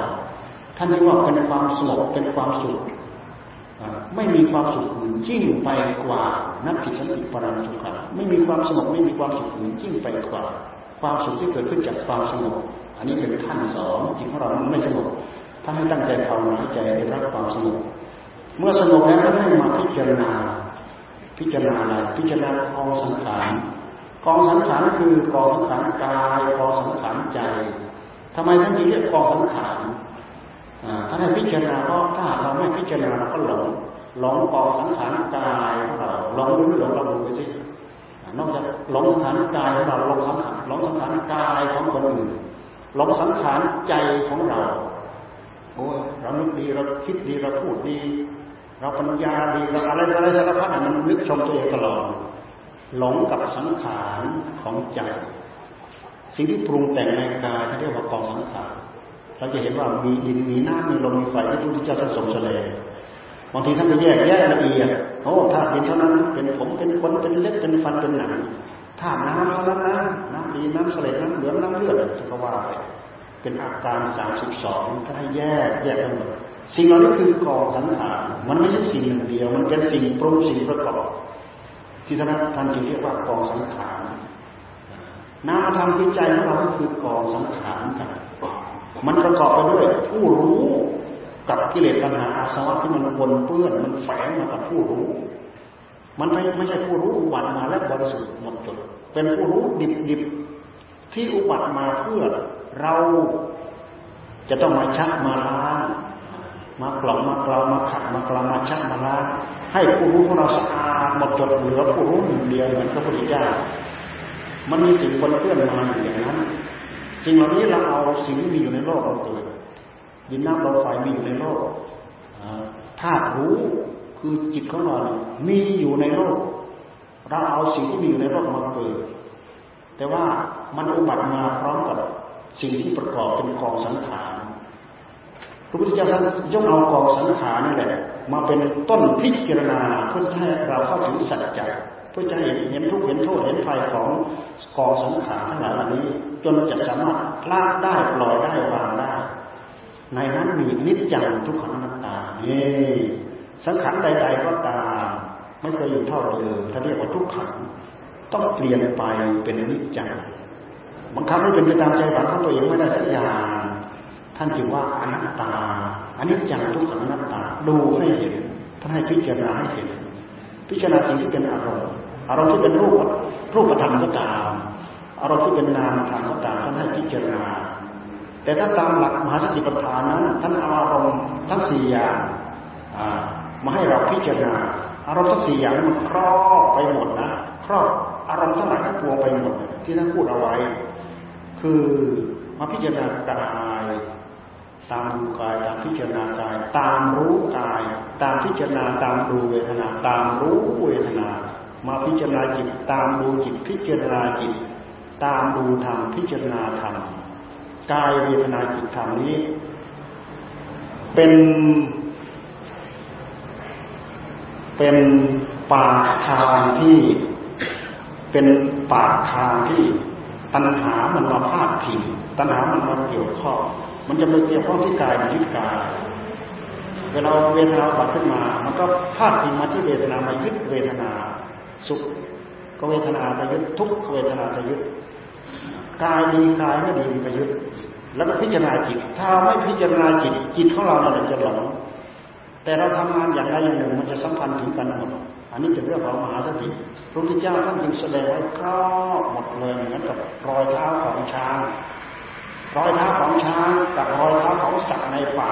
ท่านเรียกว่าเป็นความสงบเป็นความสุข ไม่มีความสุขอื่นยิ่งไปกว่านัตถิสันติปรันสุขะไม่มีความสงบไม่มีความสุขอื่นยิ่งไปกว่า ความสุขที่เกิดขึ้นจากความสงบอันนี้เป็นขั้นสองจิตของเราไม่สงบท่าให้ตั้งใจภาวนาใจได้รับความสงบเมื่อสงบแล้วก็ให้มาพิจารณา พิจารณาอะไรพิจารณากองสังขารกองสังขารคือกองสังขารกายกองสังขารใจทำไมท่านจึงเรียกกองสังขาร ท่านให้พิจารณาเพราะถ้าเราไม่พิจารณาเราก็หลงหลงกองสังขารกายของเราหลงรู้หลงเราดูไปสินอกจากหลงสังขารกายของเราหลงสังขารหลงสังขารกายของคนอื่นหลงสังขารใจของเราโอ้ยเรานึกดีเราคิดดีเราพูดดี เราปัญญาดีเราอะไรอะไรสารพัดมันนึกชมตัวเองตลอดหลงกับสังขารของใจ สิ่งที่ปรุงแต่งในกายที่เรียกว่ากองสังขาร เราจะเห็นว่ามีดินมีน้ำมีลมมีไฟที่พระพุทธเจ้าท่านทรงแสดงบางทีท่านก็แยกแยกละเอียดโอ้ธาตุดินเท่านั้นเป็นผมเป็นขนเป็นเล็บเป็นฟันเป็นหนังธาตุน้ำเท่านั้นนะน้ำดีน้ำเสลดน้ำเหลืองน้ำเลือดก็ว่าไปเป็นอาการสามสิบสองท่านให้แยกแยกกันหมดสิ่งเหล่านี้คือกองสังขารมันไม่ใช่สิ่งหนึ่งเดียว มันเป็นสิ่งปรุงสิ่งประกอบที่ท่านท่านจึงเรียกว่ากองสังขารนามธรรมจิตใจของเราก็คือกองสังขารกัน มันประกอบไปด้วยผู้รู้กับกิเลสปัญหาอาสวะที่มันปนเปื้อนมันแฝงมากับผู้รู้ มันไม่ไม่ใช่ผู้รู้อุบัติมาและบริสุทธิ์หมดจดเป็นผู้รู้ดิบดิบที่อุบัติมาเพื่อเราจะต้องมาชักมาล้างมากล่อมมากล่าวมาขัดมากล่าวมาชักมาล้างให้ผู้รู้ของเราสะอาดหมดจดเหลือผู้รู้หนึ่งเดียวเหมือนพระพุทธเจ้ามันมีสิ่งคนเพื่อนมาอย่างนั้น สิ่งเหล่านี้เราเอาสิ่งที่มีอยู่ในโลกเราเกิดดินน้ำลมไฟมีอยู่ในโลกธาตุรู้คือจิตของเรามีอยู่ในโลก เราเอาสิ่งที่มีอยู่ในโลกมาเกิด แต่ว่ามันอุบัติมาพร้อมกับสิ่งที่ประกอบเป็นกองสังขารพระพุทธเจ้าท่านยกเอากองสังขารนี่แหละ มาเป็นต้นพิจารณาเพื่อให้เราเข้าถึงสัจจะเพื่อจะเห็นเห็นทุกเห็นโทษเห็นภัยของกองสังขารทั้งหลายเหล่านี้ จนจะสามารถละได้ปล่อยได้วางได้ ในนั้นมีนิจจังทุกขังนัตตาเนี่สังขารใด ๆ ก็ตามไม่เคยอยู่เท่าเดิมถ้าเรียกว่าทุกขังต้องเปลี่ยนไปเป็นนิจจังบางครั้งไม่เป็นไปตามใจฝันของตัวเองไม่ได้สักอย่างท่านจึงว่าอนัตตาอันนี้จังทุกขังอนัตตาดูให้เห็นท่านให้พิจารณาให้เห็น พิจารณาสิ่งที่เป็นอารมณ์อารมณ์ที่เป็นรูปรูปธรรมก็ตาม อารมณ์ที่เป็นนามธรรมก็ตามท่านให้พิจารณา แต่ถ้าตามหลักมหาสติปัฏฐานนั้นท่านเอาอารมณ์ทั้งสี่อย่างมาให้เราพิจารณา อารมณ์ทั้งสี่อย่างมันครอบไปหมดนะครอบอารมณ์ทั้งหลายทั้งปวงไปหมดที่ท่านพูดเอาไว้ คือมาพิจารณากายตามดูกายตามพิจารณากาย ตามรู้กาย ตามพิจารณาตามดูเวทนา ตามรู้เวทนา มาพิจารณาจิตตามดูจิตพิจารณาจิต ตามดูธรรมพิจารณาธรรมกายเวทนาจิตธรรมนี้ เป็นเป็นปากทางที่เป็นปากทางที่ตัณหามันมาพาดพิงตัณหามันมาเกี่ยวข้องมันจะไม่เกี่ยวข้องที่กายมันยึดกาย เวลาเวทนาบัดขึ้นมา มันก็พาดพิงมาที่เวทนามายึดเวทนา สุขก็เวทนาไปยึดทุกขเวทนาไปยึด กายดีกายไม่ดีไปยึดแล้วก็พิจารณาจิต ถ้าไม่พิจารณาจิตจิตของเราเนี่ยจะหลงแต่เราทำงานอย่างใดอย่างหนึ่งมันจะสัมพันธ์ถึงกันหมดอันนี้เป็นเรื่องของมหาสติพระพุทธเจ้าท่านจึงแสดงไว้ครอบหมดเลยเหมือนกับรอยเท้าของช้าง รอยเท้าของช้างกับรอยเท้าของสัตว์ในป่า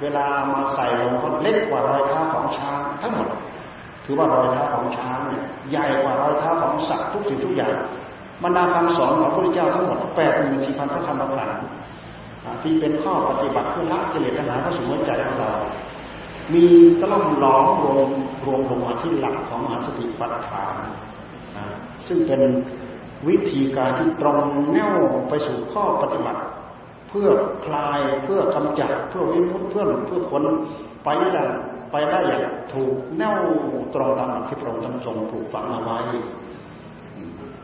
เวลามาใส่ลงก็เล็กกว่ารอยเท้าของช้างทั้งหมด ถือว่ารอยเท้าของช้างเนี่ยใหญ่กว่ารอยเท้าของสัตว์ทุกสิ่งทุกอย่าง บรรดาคำสอนของพระพุทธเจ้าทั้งหมดแปดหมื่นสี่พันพระธรรมขันธ์ที่เป็นข้อปฏิบัติเพื่อละกิเลสตัณหาพระสมุทัยของเรา มีตล่อมล้อมรวมรวมลงมาที่หลักของมหาสติปัฏฐานซึ่งเป็นวิธีการที่ตรงแนวไปสู่ข้อปฏิบัติ เพื่อคลายเพื่อกำจัดเพื่อวิมุตเพื่อเพื่อคนไปได้ไปได้อย่างถูกแนวตรงตามที่พระองค์ทรงปลูกฝังเอาไว้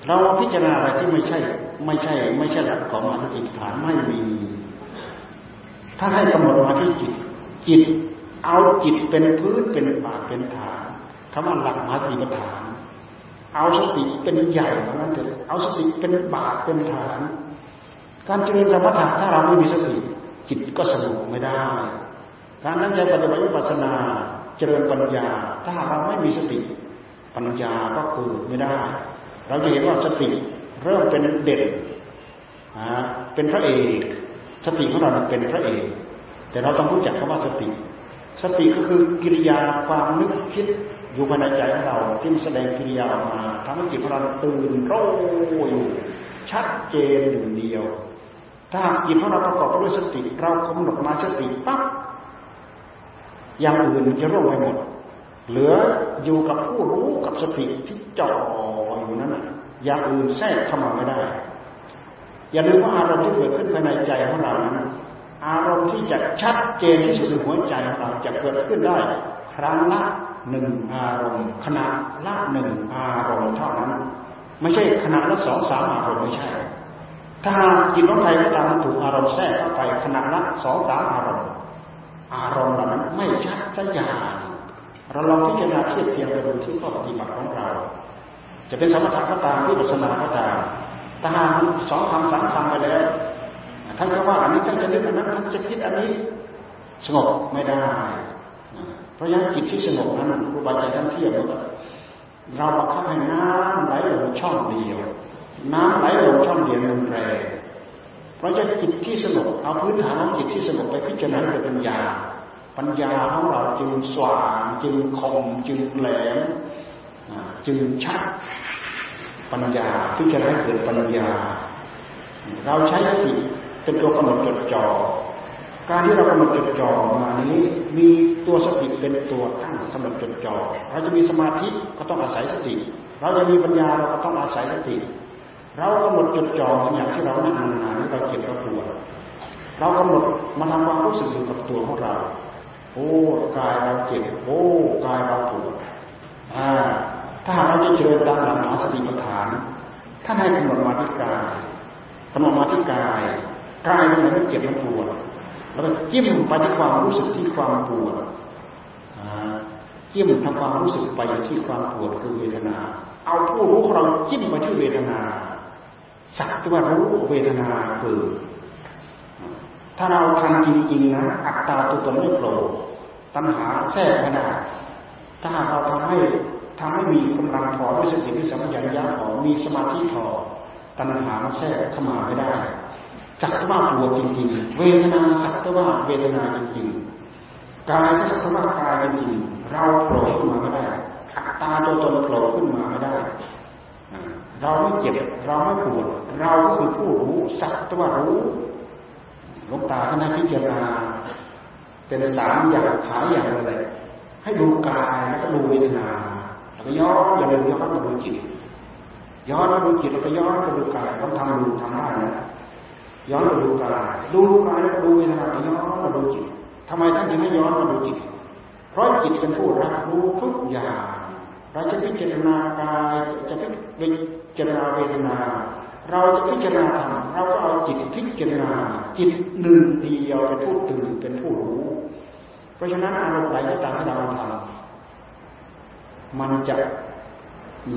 เราพิจารณาอะไรที่ไม่ใช่ ไม่ใช่ ไม่ใช่หลักของมหาสติฐานไม่มี ถ้าให้กำหนดมาที่จิต จิต เอาจิตเป็นพื้นเป็นบาทเป็นฐานคำว่าหลักมาสติปัฏฐาน เอาสติเป็นใหญ่เท่านั้นเถอะเอาสติเป็นบาทเป็นฐาน การเจริญสมถะถ้าเราไม่มีสติจิตก็สงบไม่ได้ การตั้งใจปฏิบัติปัสนาเจริญปัญญา ถ้าเราไม่มีสติ ปัญญาก็เกิดไม่ได้ เราจะเห็นว่าสติเริ่มเป็นเด่นเป็นพระเอกสติของเราเป็นพระเอกแต่เราต้องรู้จักคำว่าสติ สติก็คือกิริยาความนึกคิดอยู่ภายในใจของเราที่แสดงกิริยาออกมาทำให้จิตของเราตื่นรู้อยู่ชัดเจนหนึ่งเดียว ถ้าจิตของเราประกอบด้วยสติ เรากำหนดมาสติปั๊บอย่างอื่นจะร่วงไปหมด เหลืออยู่กับผู้รู้กับสติที่จ่ออยู่นั่นอย่างอื่นแทรกเข้ามาไม่ได้ อย่าลืมว่าอารมณ์ที่เกิดขึ้นภายในใจของเรานั้นอารมณ์ที่จะชัดเจนที่สุดในหัวใจของเราจะเกิดขึ้นได้ ครั้งละหนึ่งอารมณ์ขณะละหนึ่งอารมณ์เท่านั้น ไม่ใช่ขณะละสองสามอารมณ์ไม่ใช่ ถ้าจิตของใครก็ตามถูกอารมณ์แทรกเข้าไปขณะละสองสามอารมณ์ อารมณ์เหล่านั้นไม่ชัดสักอย่าง เราลองพิจารณาเทียบเทียงไปดูที่ข้อปฏิบัติของเรา จะเป็นสมถะก็ตามวิปัสสนาก็ตามถ้าสองคำสามคำไปแล้วท่านก็ว่าอันนี้ท่านจะนึกอันนั้นท่านจะคิดอันนี้สงบไม่ได้ เพราะฉะนั้นจิตที่สงบนั้นครูบาอาจารย์ท่านเทียบว่าเราบังคับให้น้ำไหลลงช่องเดียว น้ำไหลลงช่องเดียวมันแรงเพราะจะจิตที่สงบเอาพื้นฐานของจิตที่สงบไปพิจารณาเป็นปัญญา ปัญญาของเราจึงสว่างจึงคมจึงแหลมจึงชัดปัญญาพิจารณาเกิดปัญญา เราใช้สติเป็นตัวกำหนดจดจ่อการที่เรากำหนดจดจ่อมานี้มีตัวสติเป็นตัวตั้งกำหนดจดจ่อเราจะมีสมาธิก็ต้องอาศัยสติ เราจะมีปัญญาเราก็ต้องอาศัยสติ เรากำหนดจดจ่ออย่างที่เรานั่งนานๆเราเจ็บเราปวดเรากำหนดมาทำความรู้สึกอยู่กับตัวของเรา โอ้กายเราเจ็บโอ้กายเราปวดอ่าถ้าเราจะเจริญตามหลักมหาสติปัฏฐานท่านให้กำหนดมาที่กายกำหนดมาที่กายกายมันไม่เจ็บมันปวดแล้วก็จิ้มไปที่ความรู้สึกที่ความปวดจิ้มทำความรู้สึกไปที่ความปวดคือเวทนา เอาผู้รู้ของเราจิ้มไปที่เวทนาสักตัวรู้เวทนาคือ ถ้าเราทำจริงๆนะอัตตาตัวตนไม่โผล่ตัณหาแทรกไม่ได้ถ้าเราทำให้ทำให้มีกำลังพอด้วยสติด้วยสัมปชัญญะพอมีสมาธิพอตัณหามแทรกเข้ามาไม่ได้สักตว่าปวดจริง ๆ เวทนาสักตว่าเวทนาจริงๆกายก็สักตว่ากายจริงๆเราโผล่ขึ้นมาไม่ได้อัตตาตัวตนโผล่ขึ้นมาไม่ได้เราไม่เจ็บเราไม่ปวดเราคือผู้รู้สักตว่ารู้ ลงตาท่านพิจารณา เป็นสามอย่างขาอย่างอะไรให้ดูกายแล้วก็ดูเวทนาแล้วก็ย้อนอย่าลืมย้อนมาดูจิตย้อนมาดูจิตแล้วก็ย้อนมาดูกายต้องทำดูทำได้นะย้อนมาดูกายดูกายแล้วดูเวทนาย้อนมาดูจิตทำไมท่านจึงไม่ย้อนมาดูจิต เพราะจิตเป็นผู้รับรู้ทุกอย่างเราจะพิจารณากายจะพิจารณาเวทนา เราจะพิจารณาธรรมเราก็เอาจิตพิจารณา จิตหนึ่งเดียวเป็นผู้ตื่นเป็นผู้รู้ เพราะฉะนั้นอารมณ์ใดก็ตามที่เราทำมันจะ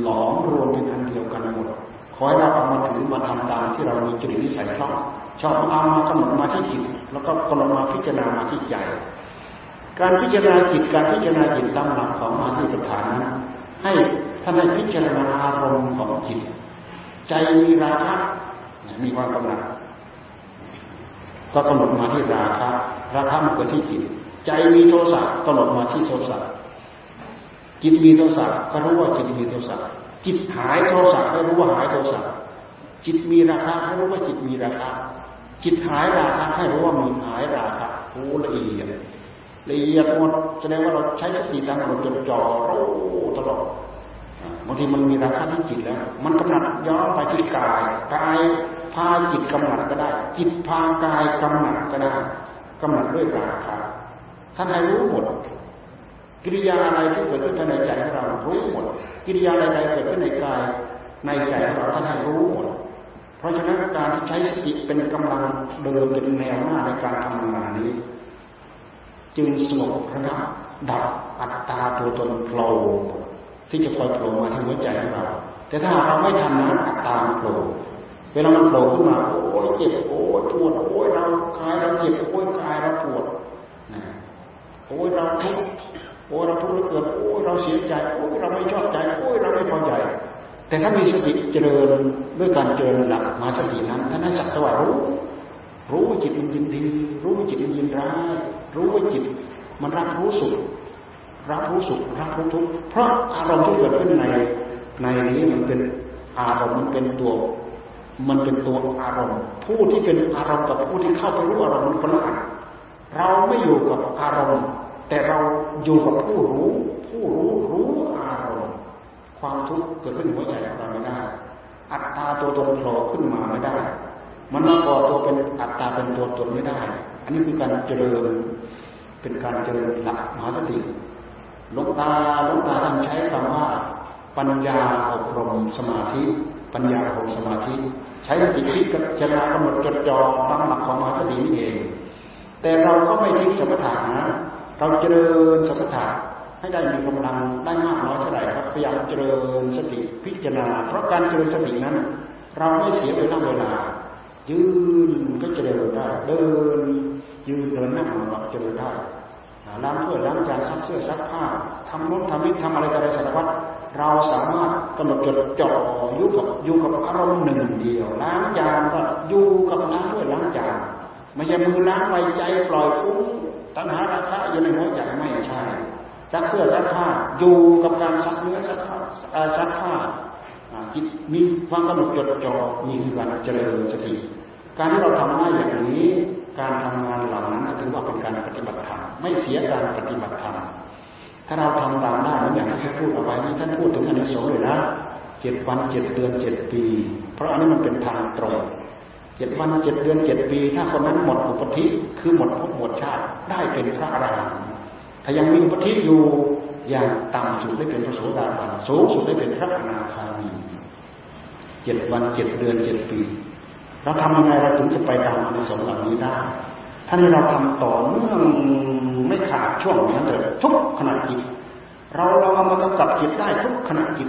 หลอมรวมเป็นอันเดียวกันหมดขอให้เราเอามาถือมาทำตามที่เรามีจริตนิสัยชอบชอบเอามากำหนดมาที่จิตแล้วก็กำหนดมาพิจารณามาที่ใจ การพิจารณาจิตการพิจารณาจิตตามหลักของมาสีปฐานนั้นให้ท่านให้พิจารณาอารมณ์ของจิต ใจมีราคะมีความกำหนัดก็กำหนดมาที่ราคะราคะมันเกิดที่จิตใจมีโทสะกำหนดมาที่โทสะจิตมีโทสะก็รู้ว่าจิตมีโทสะจิตหายโทสะให้รู้ว่าหายโทสะจิตมีราคาให้รู้ว่าจิตมีราคาจิตหายราคาให้รู้ว่ามีหายราคาโอ้ละเอียดละเอียดหมดแสดงว่าเราใช้สติตั้งเราจดจ่อรู้ตลอดางทีมันมีราคาที่จิตแล้ว มันกำหนัดย้อนไปที่กายกายพาจิตกำหนัดก็ได้ จิตพากายกำหนัดก็ได้กำหนัดด้วยราคาท่านให้รู้หมดกิริยาอะไรที่เกิดขึ้นในใจของเรารู้หมดกิริยาใดๆเกิดขึ้นในกายในใจของเราท่านให้รู้หมดเพราะฉะนั้นการที่ใช้สติเป็นกำลังเดินเป็นแนวหน้าในการทำงานนี้ จึงสงบระงับดับอัตตาตัวตนโผล่ ที่จะคอยโผล่มาที่หัวใจของเราแต่ถ้าเราไม่ทำนั้นอัตตาโผล่เวลามันโผล่ขึ้นมาโอ้ยเจ็บโอ้ยปวดโอ้ยเรากายเราเจ็บโอ้ยกายเราปวดโอ้ยเราทุกข์โอ้เราทุกข์เหลือเกินโอ้เราเสียใจโอ้เราไม่ชอบใจโอ้เราไม่พอใจแต่ถ้ามีสติเจริญด้วยการเจริญหลักมาสตินั้นท่านให้สักตว่ารู้รู้ว่าจิตมันยินดี รู้ว่าจิตมันยินร้ายรู้ว่าจิตมันรับรู้สุข รับรู้สุขรับรู้ทุกข์เพราะอารมณ์ที่เกิดขึ้นในในนี้มันเป็นอารมณ์มันเป็นตัวมันเป็นตัวอารมณ์ ผู้ที่เป็นอารมณ์กับผู้ที่เข้าไปรู้อารมณ์มันคนละเราไม่อยู่กับอารมณ์ แต่เราอยู่กับผู้รู้ ผู้รู้รู้อารมณ์ ความทุกข์เกิดขึ้นหัวใจของเราไม่ได้ อัตตาตัวตนโผล่ขึ้นมาไม่ได้ มันมาก่อตัวเป็นอัตตาเป็นตัวตนไม่ได้ อันนี้คือการเจริญเป็นการเจริญหลักมหาสติ หลวงตาหลวงตาท่านใช้คำว่า ปัญญาอบรมสมาธิ ปัญญาอบรมสมาธิ ใช้สติคิดกับจรากำหนดจดจ่อตามหลักของมหาสตินี่เอง แต่เราก็ไม่ทิ้งสมถะนะเราเจริญสมถะให้ได้มีกำลังได้มากน้อยเท่าไหร่ครับพยายามเจริญสติพิจารณา เพราะการเจริญสตินั้น เราไม่เสียเวลาเวลา ยืนก็เจริญได้เดินยืนเดินนั่งนอนเจริญได้ ล้างถ้วยล้างจานซักเสื้อซักผ้าทำโน้นทำนี้ทำอะไรอะไรสารพัดเราสามารถกำหนดจดจ่ออยู่กับอยู่กับอารมณ์หนึ่งเดียว ล้างจานก็อยู่กับล้างถ้วยล้างจานไม่ใช่มือล้างไวใจปล่อยฟุ้งตัณหาราคะอยู่ในหัวใจไม่ใช่ซักเสื้อซักผ้าอยู่กับการซักเนื้อซักผ้าซักผ้าจิตมีความกำหนดจดจ่อมีคือการเจริญสติการที่เราทำได้อย่างนี้ การทำงานเหล่านั้นถือว่าเป็นการปฏิบัติธรรมไม่เสียการปฏิบัติธรรมถ้าเราทำตามได้เหมือนอย่างที่ท่านพูดเอาไว้นี่ท่านพูดถึงอนิสงส์เลยนะเจ็ดวันเจ็ดเดือนเจ็ดปี เพราะอันนี้มันเป็นทางตรงเจ็ดวันเจ็ดเดือนเจ็ดปี ถ้าคนนั้นหมดอุปธิคือหมดภพหมดชาติได้เป็นพระอรหันต์ถ้ายังมีอุปธิอยู่อย่างต่ำสุดได้เป็นพระโสดาบันสูงสุดได้เป็นพระอนาคามีเจ็ดวันเจ็ดเดือนเจ็ดปี เราทำยังไงเราถึงจะไปตามอนิสงส์เหล่านี้ได้ ถ้าที่เราทำต่อเนื่องไม่ขาดช่วงนั้นเลยทุกขณะจิตเราเราเอามากำกับจิตได้ทุกขณะจิต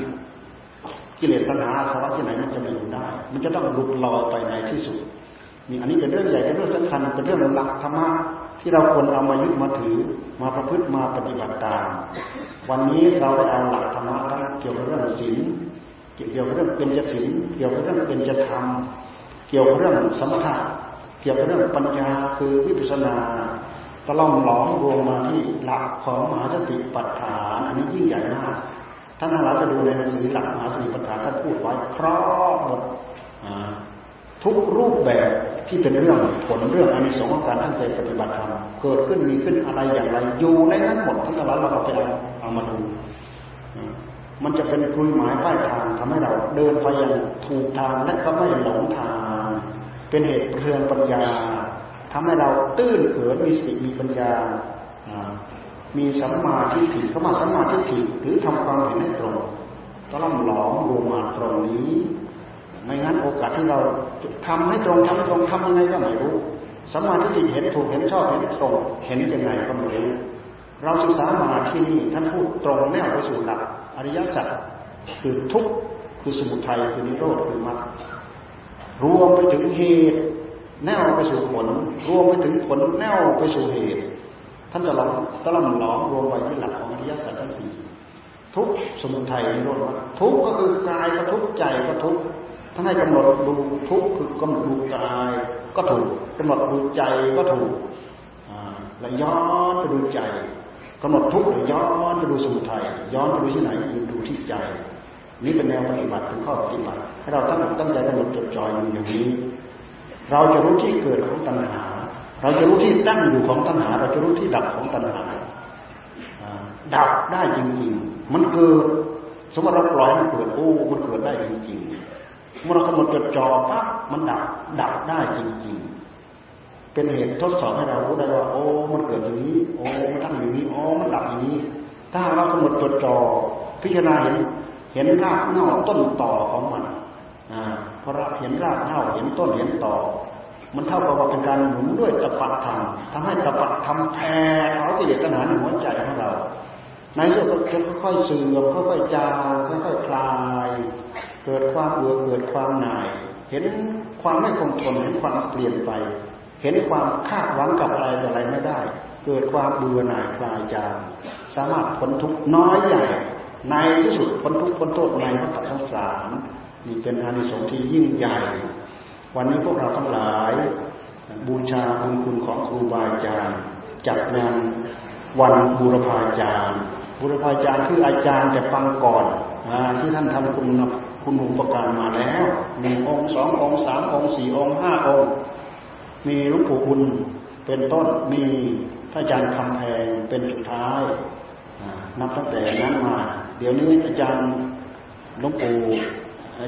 กิเลสปัญหาสาระที่ไหนมันจะไม่อยู่ได้ มันจะต้องหลุดลอยไปในที่สุดนี่อันนี้เป็นเรื่องใหญ่เป็นเรื่องสำคัญเป็นเรื่องหลักธรรมะที่เราควรเอามายึดมาถือมาประพฤติมาปฏิบัติตาม วันนี้เราได้เอาหลักธรรมะทั้งเกี่ยวกับเรื่องศีลเกี่ยวกับเรื่องเป็นจศีลเกี่ยวกับเรื่องเป็นจธรรม เกี่ยวกับเรื่องสมถะเกี่ยวกับเรื่องปัญญาคือวิปัสสนาตะล่อมหลอมรวมมาที่หลักของมหาสติปัฏฐานอันนี้ยิ่งใหญ่มากท่านเราจะดูในหนังสือหลักมหาสติปัฏฐานท่านพูดไว้ครอบหมดทุกรูปแบบที่เป็นเรื่องผลเรื่องอนิสงส์ของการตั้งใจปฏิบัติธรรมเกิดขึ้นมีขึ้นอะไรอย่างไรอยู่ในนั้นหมดทั้งเราเราไปเอามาดูมันจะเป็นกลุยหมายป้ายทางทำให้เราเดินไปอย่างถูกทางและก็ไม่หลงทาง เป็นเหตุเรืองปัญญาทำให้เราตื้นเขินมีสติมีปัญญา มีสัมมาทิฏฐิเข้ามาสัมมาทิฏฐิหรือทำความเห็นให้ตรงต้องล่ำหลอมรวมมาตรงนี้ไม่งั้นโอกาสที่เราทำให้ตรงทำตรงทำยังไงก็ไม่รู้สัมมาทิฏฐิเห็นถูกเห็นชอบเห็นตรง เห็นยังไงก็ไม่รู้เราศึกษามาที่นี่ท่านพูดตรงแนวไปสู่หลักอริยสัจคือทุกข์คือสมุทัยคือนิโรธคือมรรค รวมไปถึงเหตุแนวไปสู่ผล รวมไปถึงผลแนวไปสู่เหตุ ท่านจะลองตะล่อมหลอมรวมไว้ที่หลักของอริยสัจทั้งสี่ทุกสมุทัยนิโรธมทุกก็คือกายก็ทุกใจก็ทุกท่านให้กำหนดดูทุกคือกำหนดดูกายก็ถูกกำหนดดูใจก็ถูกแล้วย้อนไปดูใจกำหนดทุกข์ย้อนไปดูสมุทัยย้อนไปดูที่ไหนดูที่ใจ นี่เป็นแนวปฏิบัติเป็นข้อปฏิบัติให้เราตั้งตั้งใจกำหนดจดจ่อยอยู่อย่างนี้ เราจะรู้ที่เกิดของตัณหา เราจะรู้ที่ตั้งอยู่ของตัณหา เราจะรู้ที่ดับของตัณหาดับได้จริงๆ มันเกิดสมมติเราปล่อยมันเกิดโอ้มันเกิดได้จริงๆเมื่อเรากำหนดจดจ่อปั๊บมันดับดับได้จริงๆเป็นเหตุทดสอบให้เรารู้ได้ว่า โอ้ มันเกิดอย่างนี้ โอ้ มันตั้งอย่างนี้ โอ้ มันดับอย่างนี้ ถ้าเรากำหนดจดจ่อพิจารณาเห็น เห็นรากเง้าต้นต่อของมันอ่าพอเราเห็นรากเง้าเห็นต้นเห็นต่อ มันเท่ากับว่าเป็นการหมุนด้วยตปัธรรมทำให้ตปัธรรมแผ่เอากิเลสตัณหาในหัวใจของเราในโลกก็ค่อยๆเสื่อมค่อยๆจางค่อยๆคลาย เกิดความเบื่อเกิดความหน่าย เห็นความไม่คงทนเห็นความเปลี่ยนไป เห็นความคาดหวังกับอะไรแต่อะไรไม่ได้ เกิดความเบื่อหน่ายคลายจางสามารถพ้นทุกน้อยใหญ่ ในที่สุดพ้นทุกพ้นโทษในพระตัสสารนี่เป็นอานิสงส์ที่ยิ่งใหญ่ วันนี้พวกเราทั้งหลาย บูชาบุญคุณของครูบาอาจารย์จัดงานวันบูรพาจารย์ บูรพาจารย์คืออาจารย์แต่ฟังก่อนอที่ท่านทำคุณคุณอุปการมาแล้วหนึ่งองค์สององค์สามองค์สี่องค์ห้าองค์มีหลวงปู่บุญเป็นต้นมีพระอาจารย์คำแพงเป็นสุดท้ายนับตั้งแต่นั้นมา ดี๋ยวนี้อาจารย์หลวงปู่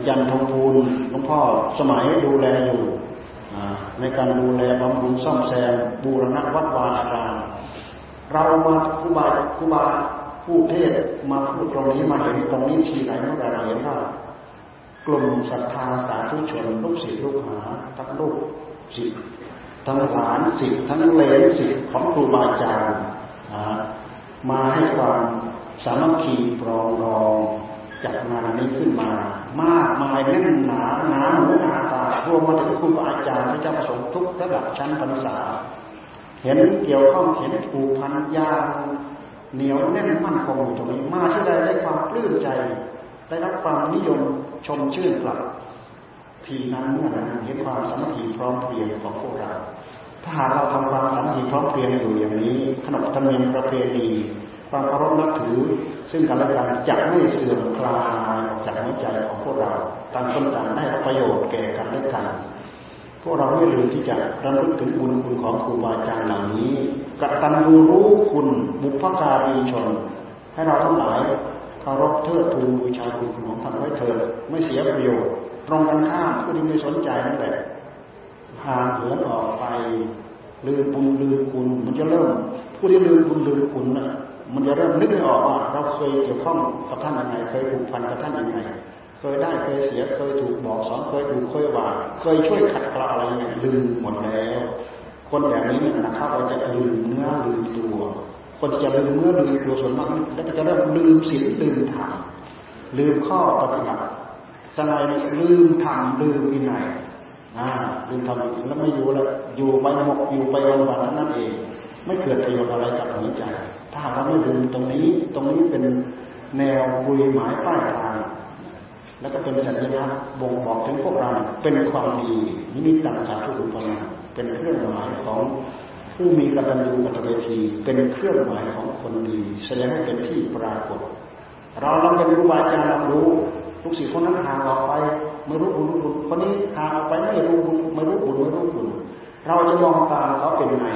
ยันทองพูนหลวงพ่อสมัยดูแลอยู่ในการดูแลบำรุงซ่อมแซมบูรณะวัดวาอารามเรามาคุบาคุบาผู้เทศมาพูดตรงนี้มาเห็นตรงนี้ทีไหนเมื่อไรเห็นว่ากลุ่มศรัทธาสาธุชนลูกศิษย์ลูกหาทั้งลูกศิษย์ทั้งหลานศิษย์ทั้งเลนศิษย์ของครูบาอาจารย์มาให้ความ สามัคคีปรองรองจัดงานนี้ขึ้นมา มากมายแน่นหนาหนาหูหนาตารวมมาถึงครูบาอาจารย์พระเจ้าประสงค์ทุกระดับชั้นพรรษา เห็นเกี่ยวข้องเห็นผูกพันยางเหนียวแน่นมั่นคงอยู่ตรงนี้มาที่ใดได้ความปลื้มใจ ได้รับความนิยมชมชื่นกลับ ทีนั้นเมื่อนั้นเห็นความสามัคคีพร้อมเพรียงของพวกเราถ้าหากเราทำความสามัคคีพร้อมเพรียงอยู่อย่างนี้ ขนบธรรมเนียมประเพณี ความเคารพนับถือ ซึ่งกันและกันจะไม่เสื่อมคลายออกจากหัวใจของพวกเราต่างคนต่างได้ประโยชน์แก่กันและกัน พวกเราไม่ลืมที่จะรำลึกถึงบุญคุณของครูบาอาจารย์เหล่านี้กตัญญูรู้คุณบุพการีชน ให้เราทั้งหลายเคารพเทิดทูนบูชาคุณของท่านไว้เถิดไม่เสียประโยชน์ ตรงกันข้ามผู้ที่ไม่สนใจนั่นแหละห่างเหินออกไปลืมบุญลืมคุณมันจะเริ่มผู้ที่ลืมบุญลืมคุณนะ มันจะเริ่มนึกไม่ออกว่าเราเคยเกี่ยวข้องกับท่านยังไงเคยผูกพันกับท่านยังไงเคยได้เคยเสียเคยถูกบอกสอนเคยถูกเคยว่า เคยช่วยขัดเกลาอะไรอย่างลืมหมดแล้ว คนแบบนี้เนี่ยนะครับเราจะลืมเนื้อลืมตัว คนจะลืมเนื้อลืมตัวส่วนมากแล้วจะเริ่มลืมศีลลืมธรรมลืมข้อปฏิบัติสลายลืมธรรมลืมวินัยอ่าลืมทำแล้วไม่อยู่แล้วอยู่ไปหมกอยู่ไปวันวันนั่นเอง ไม่เกิดประโยชน์อะไรกับหัวใจ ถ้าเราไม่ลืมตรงนี้ ตรงนี้เป็นแนวคุยหมายป้ายทางแล้วก็เป็นสัญญาบ่งบอกถึงพวกเราเป็นความดีนิมิตตังสาธุอุปนาเป็นเครื่องหมายของผู้มีกตัญญูกตเวทีเป็นเครื่องหมายของคนดี แสดงให้เป็นที่ปรากฏ เราเราเป็นครูบาอาจารย์เรารู้ทุกสิ่งคนนั้นห่างออกไปไม่รู้บุญรู้บุญคนนี้ห่างออกไปไม่รู้บุญไม่รู้บุญไม่รู้บุญเราจะมองตามเขาเป็นไง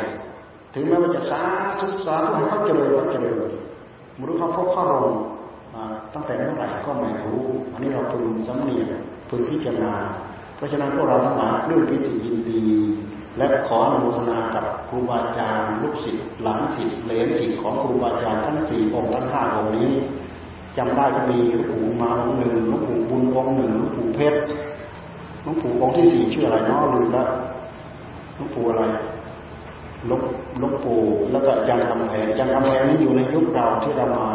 ถึงแม้ว่าจะสาธุสาธุให้เขาเจริญเขาเจริญมรู้เขาพบข้าลงตั้งแต่เมื่อไหร่ก็ไม่รู้ อันนี้เราพึงสำเนียงพึงพิจารณา เพราะฉะนั้นพวกเราทั้งหลายเรื่องพิจิยินดี และขออนุโมทนากับครูบาอาจารย์ลูกศิษย์หลานศิษย์เลนศิษย์ของครูบาอาจารย์ทั้งสี่องค์ทั้งห้าองค์นี้จำได้ก็มีหลวงปู่มาองค์หนึ่งหลวงปู่บุญองค์หนึ่งหลวงปู่เพชรหลวงปู่องค์ที่สี่ชื่ออะไรเนาะลืมล้วหลวงปู่อะไร ลบลบปู่แล้วก็จันคำแพงจันคำแพงนี้อยู่ในยุคเราที่เรามา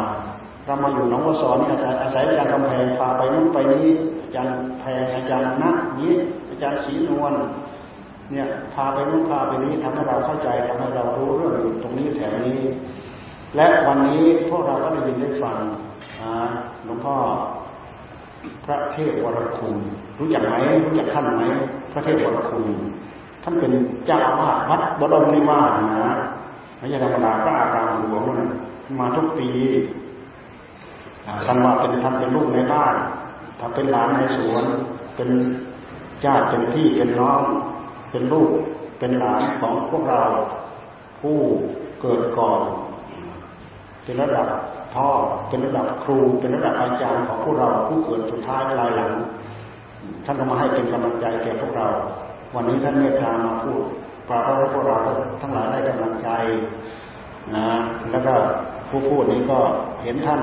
เรามาอยู่น้องวสอนนี่อาจารย์อาศัยอาจารย์คำแพงพาไปนู่นไปนี้อาจารย์แพงอาจารย์นักนี้อาจารย์ศรีนวลเนี่ยพาไปนู่นพาไปนี้ทำให้เราเข้าใจทำให้เรารู้เรื่องตรงนี้แถวนี้ และวันนี้พวกเราก็ได้ยินได้ฟังหลวงพ่อพระเทพวรคุณ รู้จักไหมรู้จักท่านไหมพระเทพวรคุณ ท่านเป็นเจ้าอาวาสวัดบดมนิวาสนะไม่ใช่ธรรมดาพระอารามหลวงนั่นมาทุกปีท่านว่าเป็นท่านเป็นลูกในบ้านถ้าเป็นหลานในสวน เป็นญาติเป็นพี่เป็นน้อง เป็นลูกเป็นหลานของพวกเราผู้เกิดก่อนเป็นระดับพ่อเป็นระดับครูเป็นระดับอาจารย์ของพวกเราผู้เกิดสุดท้ายลายหลังท่านก็มาให้เป็นกำลังใจแก่พวกเรา วันนี้ท่านเมตตามาพูดปราบให้พวกเราทั้งหลายได้กำลังใจนะแล้วก็ผู้พูดนี้ก็เห็นท่าน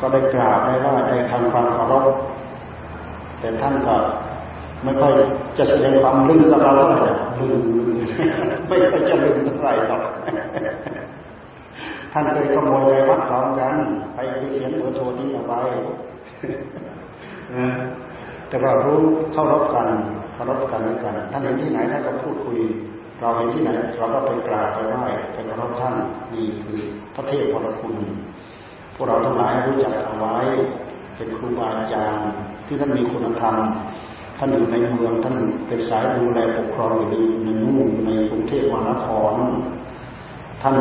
ก็ได้กราบได้ว่าได้ทำความเคารพแต่ท่านก็ไม่ค่อยจะแสดงความลืมกับเราเท่าไหร่ลืมไม่ค่อยจะลืมเท่าไหร่หรอกท่านเคยขโมยไปวัดพร้อมกัน ไปเขียนเบอร์โทรที่เอาไป แต่ว่ารู้เข้ารบกันเคารพกันด้วยกัน ท่านเห็นที่ไหนท่านก็พูดคุย เราเห็นที่ไหนเราก็ไปกราบไปไหว้ไปเคารพท่านนี่คือพระเทพพรคุณ พวกเราทั้งหลายรู้จักเอาไว้ เป็นครูบาอาจารย์ที่ท่านมีคุณธรรมท่านอยู่ในเมืองท่านเป็นสายดูแลปกครองอยู่ในในนู่นในกรุงเทพมหานครท่าน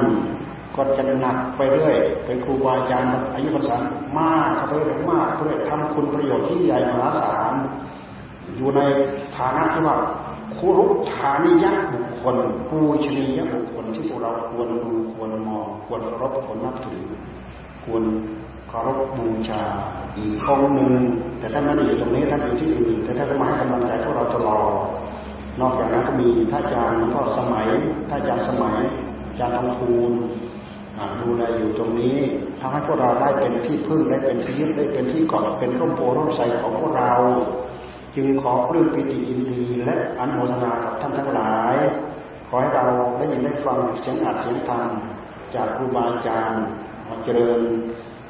ก็จะหนักไปเรื่อยเป็นครูบาอาจารย์อายุพรรษามากเข้าไปเรื่อยมากเรื่อยทำคุณประโยชน์ที่ใหญ่มหาศาลอยู่ในฐานะที่ว่าคุรุฐานิยะบุคคลปูชนียบุคคลที่พวกเราควรดูควรมองควรรบควรนับถือ ควรเคารพบูชาอีกองหนึ่งแต่ท่านไม่ได้อยู่ตรงนี้ท่านอยู่ที่อื่นแต่ท่านก็มาให้กำลังใจพวกเราตลอดนอกจากนั้นก็มีท่านอาจารย์พ่อสมัยท่านอาจารย์สมัยอาจารย์ทองคูณ ดูแลอยู่ตรงนี้ทำให้พวกเราได้เป็นที่พึ่งได้เป็นที่ยึดได้เป็นที่เกาะเป็นร่มโพร่มใสของพวกเรา จึงขอปลื้มปิติอินดีและอนุโมทนากับท่านทั้งหลาย ขอให้เราได้ยินได้ฟังเสียงอัดเสียงธรรมจากครูบาอาจารย์เจริญ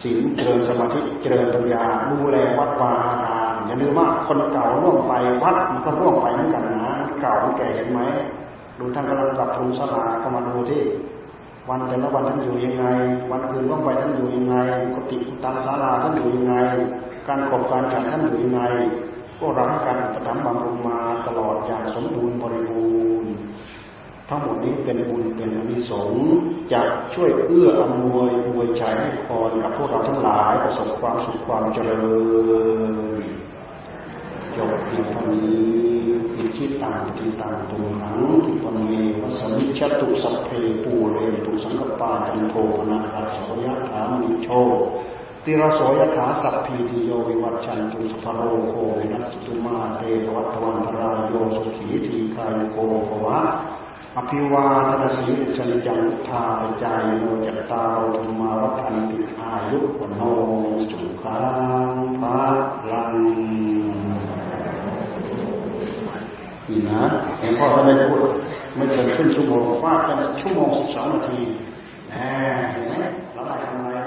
ศีลเจริญสมาธิเจริญปัญญาดูแลวัดวาอารามอย่าลืมว่าคนเก่าล่วงไปวัดมันก็ร่วงไปเหมือนกันนะเก่ามันแก่เห็นไหมดูท่านกำลังปรับปรุงศาลาก็มาดูที่ วันแต่ละวันท่านอยู่ยังไง วันคืนว่างไปท่านอยู่ยังไงกุฏิตังศาลาท่านอยู่ยังไง การขบการจัดท่านอยู่ยังไงพวกเราให้การประทับบำรุงมาตลอดอย่างสมบูรณ์บริบูรณ์ทั้งหมดนี้เป็นบุญเป็นอนิสงส์จะช่วยเอื้ออำนวยอวยใจให้พรกับพวกเราทั้งหลายประสบความสุขความเจริญจบเพียงเท่านี้ ทิตังทิตังตุหังทิปเมวัสมิชตุสัพเพปูเรตุสังกปาจันโทนาคาสยะถามิโชติรโสยถาสัพพีติโยวิวัชชันตุสภโรโควินัสตุมาเตวัตวันตรายโยสุขีทีคายโกภวะอภิวาทนาสีสัญจังทาปจายโนจัตตาโรธรรมาวัฏันติอายุวโนสุขังภาลัง นี่นะหลวงพ่อท่านได้พูดไม่เกินครึ่งชั่วโมงฟาดกันชั่วโมงสิบสองนาทีแหมเห็นไหมเราได้ทำอะไรไหม